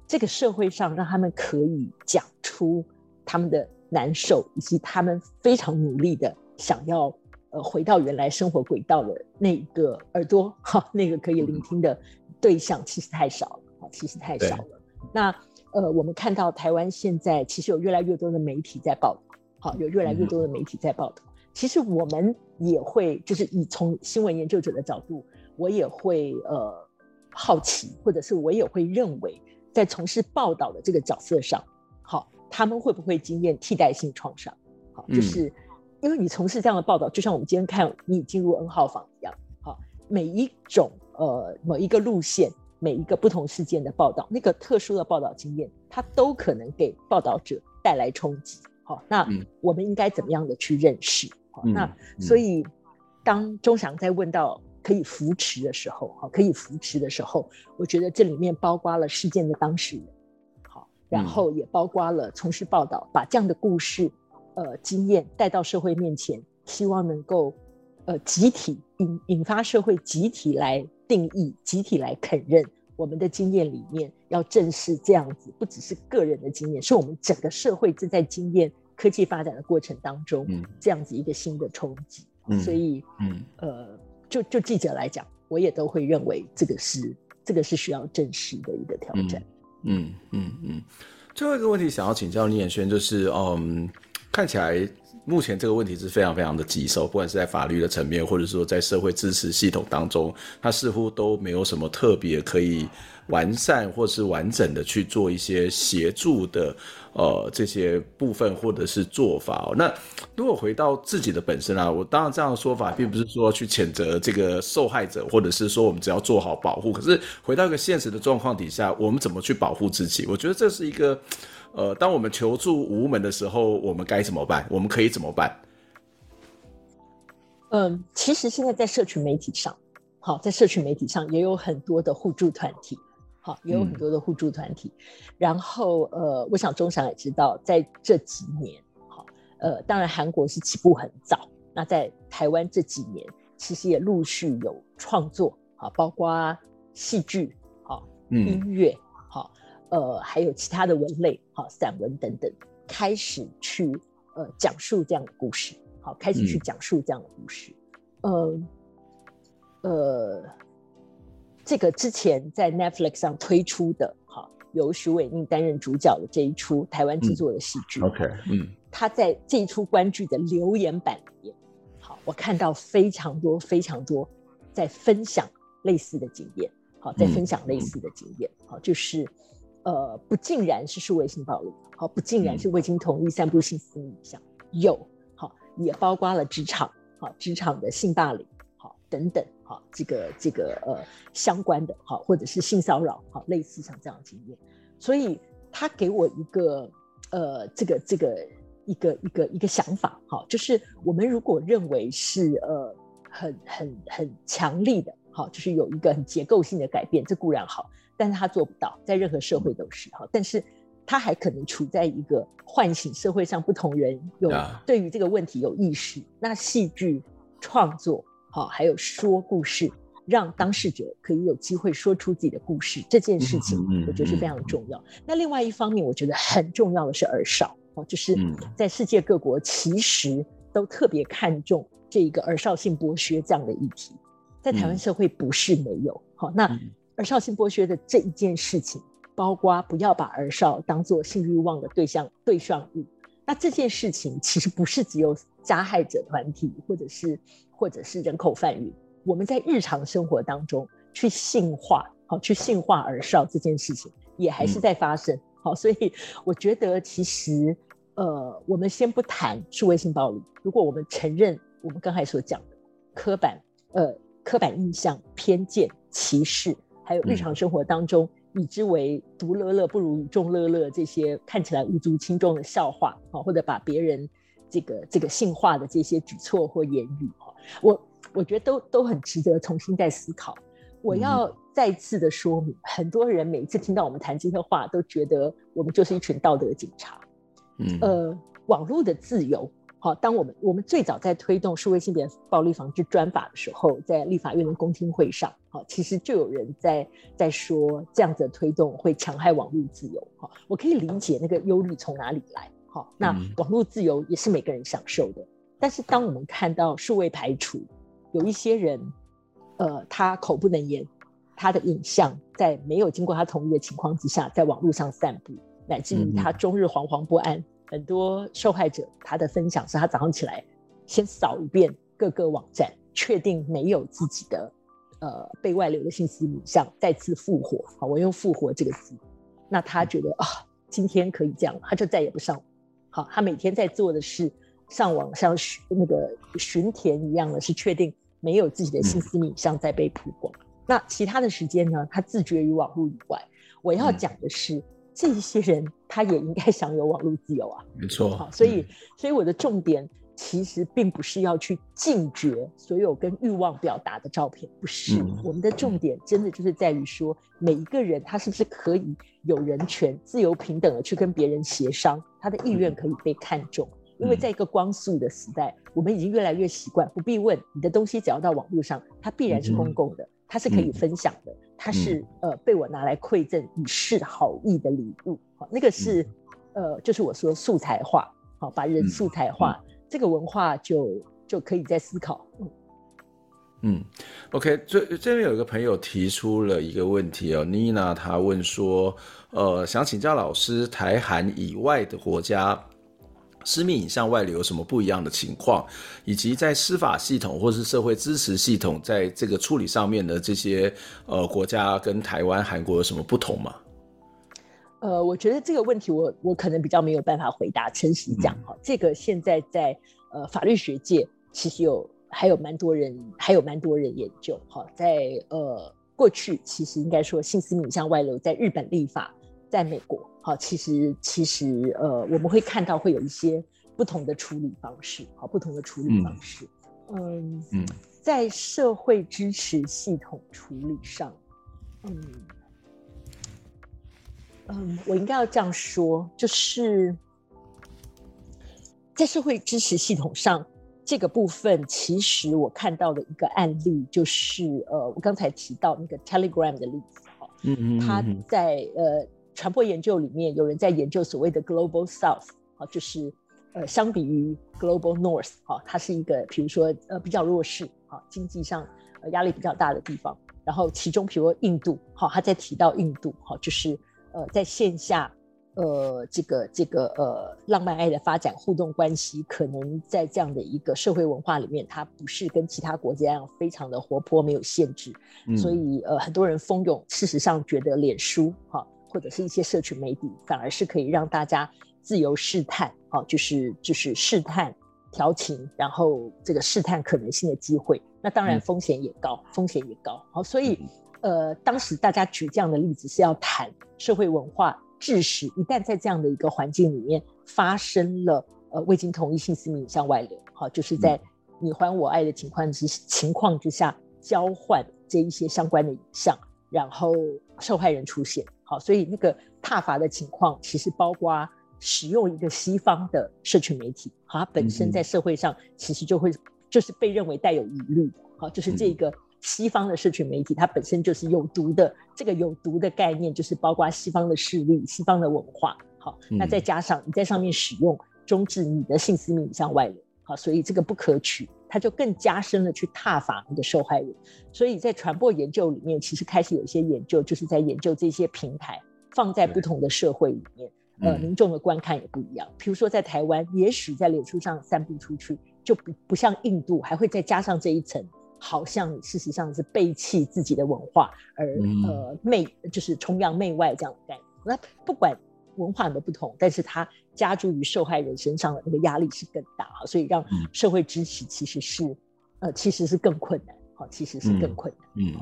这个社会上让他们可以讲出他们的难受，以及他们非常努力的想要呃回到原来生活轨道的那个耳朵，哈，那个可以聆听的。对象其实太少了啊，其实太少了。那呃，我们看到台湾现在其实有越来越多的媒体在报道，好，有越来越多的媒体在报道。嗯、其实我们也会，就是以从新闻研究者的角度，我也会呃好奇，或者是我也会认为，在从事报道的这个角色上，好，他们会不会经验替代性创伤？好，就是因为你从事这样的报道，就像我们今天看你进入 N 号房一样，好，每一种。呃，某一个路线，每一个不同事件的报道，那个特殊的报道经验，它都可能给报道者带来冲击。好，那我们应该怎么样的去认识？好，那所以当钟祥在问到可以扶持的时候，好，可以扶持的时候，我觉得这里面包括了事件的当事人，好，然后也包括了从事报道，把这样的故事，呃，经验带到社会面前，希望能够呃集体引引发社会集体来。定义集体来肯认我们的经验里面，要正视这样子，不只是个人的经验，是我们整个社会正在经验科技发展的过程当中，嗯、这样子一个新的冲击。嗯、所以，嗯，呃，就就记者来讲，我也都会认为这个是这个是需要正视的一个挑战。嗯嗯嗯。最后一个问题想要请教林衍轩，就是嗯，看起来。目前这个问题是非常非常的棘手，不管是在法律的层面，或者说在社会支持系统当中，它似乎都没有什么特别可以完善或是完整的去做一些协助的，呃，这些部分或者是做法。那如果回到自己的本身啊，我当然这样的说法，并不是说去谴责这个受害者，或者是说我们只要做好保护。可是回到一个现实的状况底下，我们怎么去保护自己？我觉得这是一个。呃，当我们求助无门的时候，我们该怎么办？我们可以怎么办？嗯，其实现在在社群媒体上，好，在社群媒体上也有很多的互助团体，好，也有很多的互助团体。嗯、然后，呃，我想钟祥也知道，在这几年，好，呃，当然韩国是起步很早，那在台湾这几年，其实也陆续有创作，好，包括戏剧，好，音乐。嗯呃，还有其他的文类，好，散文等等，开始去呃讲述这样的故事，好，开始去讲述这样的故事。嗯、呃呃，这个之前在 Netflix 上推出的，好，由徐伟宁担任主角的这一出台湾制作的戏剧，OK，嗯，他在这一出观剧的留言板里面，好，我看到非常多非常多在分享类似的经验，好，在分享类似的经验，好，就是。呃，不尽然是数位性暴力，好，不尽然是未经同意散布性私密影像，有，好，也包括了职场，好，职场的性霸凌，好，等等，好，这个这个呃相关的，好，或者是性骚扰，好，类似像这样的经验，所以他给我一个呃这个这个一个一个一个想法，好，就是我们如果认为是呃很很很强力的，好，就是有一个很结构性的改变，这固然好。但是他做不到，在任何社会都是哈。但是他还可能处在一个唤醒社会上不同人有对于这个问题有意识。那戏剧创作好，还有说故事，让当事者可以有机会说出自己的故事，这件事情我觉得是非常重要。那另外一方面，我觉得很重要的是儿少哦，就是在世界各国其实都特别看重这一个儿少性剥削这样的议题，在台湾社会不是没有好那。儿少性剥削的这一件事情，包括不要把儿少当做性欲望的对象对象物。那这件事情其实不是只有加害者团体，或者是或者是人口贩运。我们在日常生活当中去性化，好去性化儿少这件事情，也还是在发生。好，所以我觉得其实，呃，我们先不谈数位性暴力。如果我们承认我们刚才所讲的刻板，呃，刻板印象、偏见、歧视。还有日常生活当中，以之为独乐乐不如与众乐乐这些看起来无足轻重的笑话，或者把别人这个这个性化的这些举措或言语，我我觉得都都很值得重新再思考。我要再次的说明，很多人每次听到我们谈这些话，都觉得我们就是一群道德警察。嗯，呃，网络的自由，好，当我们我们最早在推动数位性别暴力防治专法的时候，在立法院的公听会上，好，其实就有人在在说这样子的推动会戕害网络自由。哈，我可以理解那个忧虑从哪里来。哈，那网络自由也是每个人享受的，但是当我们看到数位排除，有一些人，呃，他口不能言。他的影像在没有经过他同意的情况之下，在网络上散布，乃至于他终日惶惶不安。嗯、很多受害者他的分享是他早上起来先扫一遍各个网站，确定没有自己的呃被外流的信息影像，再次复活。好，我用“复活”这个词。那他觉得啊、哦，今天可以这样，他就再也不上网。好，他每天在做的是上网像那个巡田一样的，是确定没有自己的信息影像在被曝光。嗯那其他的时间呢？他自觉于网络以外。我要讲的是，嗯、这一些人他也应该享有网络自由啊。没错。好，所以，嗯、所以我的重点其实并不是要去禁绝所有跟欲望表达的照片，不是。嗯、我们的重点真的就是在于说，每一个人他是不是可以有人权、自由、平等的去跟别人协商，他的意愿可以被看重。嗯、因为在一个光速的时代，我们已经越来越习惯，不必问你的东西，只要到网络上，它必然是公共的。嗯它是可以分享的，它是呃被我拿来馈赠以示好意的礼物，好，那个是呃就是我说素材化，好，把人素材化，这个文化就就可以再思考。嗯，OK，这这边有一个朋友提出了一个问题哦，Nina 她问说，呃，想请教老师，台韩以外的国家。私密影像外流有什么不一样的情况，以及在司法系统或是社会支持系统在这个处理上面的这些呃国家跟台湾、韩国有什么不同吗？呃，我觉得这个问题我我可能比较没有办法回答。诚实讲哈，嗯、这个现在在呃法律学界其实有还有蛮多人还有蛮多人研究哈，在呃过去其实应该说性私密影像外流在日本立法，在美国。好，其实其实呃，我们会看到会有一些不同的处理方式，好，不同的处理方式。嗯嗯，在社会支持系统处理上，嗯嗯，我应该要这样说，就是在社会支持系统上这个部分，其实我看到的一个案例就是呃，我刚才提到那个 Telegram 的例子，哈，嗯嗯，他在呃。传播研究里面有人在研究所谓的 Global South，啊，就是呃，相比于 Global North，哈，它是一个比如说呃比较弱势，哈，经济上呃压力比较大的地方。然后其中比如说印度，哈，他在提到印度，哈，就是呃在线下呃这个这个呃浪漫爱的发展互动关系，可能在这样的一个社会文化里面，它不是跟其他国家一样非常的活泼，没有限制，嗯、所以呃很多人蜂拥，事实上觉得脸书，哈。或者是一些社群媒体，反而是可以让大家自由试探，啊，就是就是试探调情，然后这个试探可能性的机会，那当然风险也高，嗯、风险也高，好，所以呃，当时大家举这样的例子是要谈社会文化致使，一旦在这样的一个环境里面发生了呃未经同意性私密影像外流，好，就是在你欢我爱的情况之情况之下交换这一些相关的影像，然后受害人出现。好，所以那个踏伐的情况，其实包括使用一个西方的社群媒体，好，它本身在社会上其实就会就是被认为带有疑虑的，好，就是这个西方的社群媒体，它本身就是有毒的。这个有毒的概念，就是包括西方的势力、西方的文化，好，那再加上你在上面使用中止你的性私密影像外流，好，所以这个不可取。它就更加深了去踏伐你的受害人，所以在传播研究里面，其实开始有一些研究，就是在研究这些平台放在不同的社会里面，呃，民众的观看也不一样。比如说在台湾，也许在脸书上散布出去，就不不像印度，还会再加上这一层，好像事实上是背弃自己的文化，而、嗯、呃媚就是崇洋媚外这样的概念。那不管。文化的不同，但是它加诸于受害人身上的那个压力是更大，所以让社会支持其实是，嗯、呃，其实是更困难，好，其实是更困难。嗯，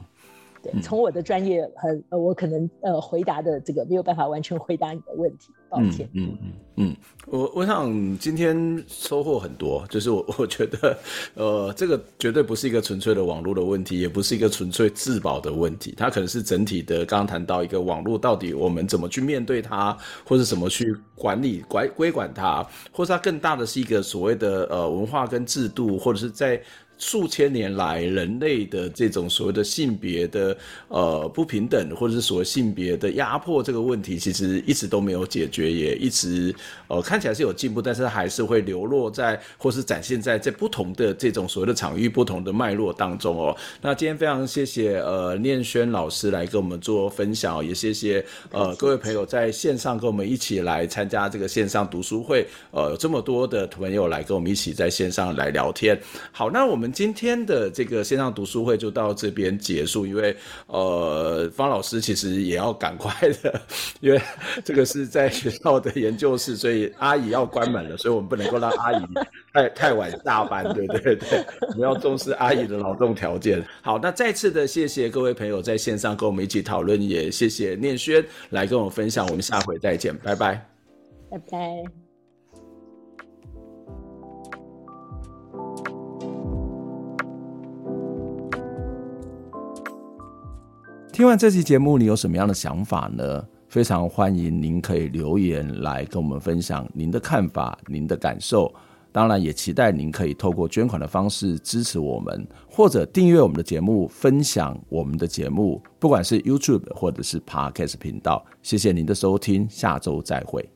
对，从我的专业很呃，我可能呃回答的这个没有办法完全回答你的问题，抱歉。嗯嗯嗯，嗯，我我想今天收获很多，就是我 我觉得呃，这个绝对不是一个纯粹的网络的问题，也不是一个纯粹自保的问题，它可能是整体的。刚刚谈到一个网络到底我们怎么去面对它，或者怎么去管理管规管它，或者它更大的是一个所谓的呃文化跟制度，或者是在。数千年来，人类的这种所谓的性别的呃不平等，或者是所谓性别的压迫这个问题，其实一直都没有解决，也一直呃看起来是有进步，但是还是会流落在或是展现在在不同的这种所谓的场域、不同的脉络当中哦。那今天非常谢谢呃念轩老师来跟我们做分享，也谢谢呃各位朋友在线上跟我们一起来参加这个线上读书会，呃有这么多的朋友来跟我们一起在线上来聊天。好，那我们们。今天的这个线上读书会就到这边结束，因为呃，方老师其实也要赶快的，因为这个是在学校的研究室，所以阿姨要关门了，所以我们不能够让阿姨太太晚下班，对对对，我们要重视阿姨的劳动条件。好，那再次的谢谢各位朋友在线上跟我们一起讨论，也谢谢念轩来跟我们分享，我们下回再见，拜拜，拜拜。听完这期节目，你有什么样的想法呢？非常欢迎您可以留言来跟我们分享您的看法、您的感受。当然，也期待您可以透过捐款的方式支持我们，或者订阅我们的节目、分享我们的节目，不管是 YouTube 或者是 Podcast 频道。谢谢您的收听，下周再会。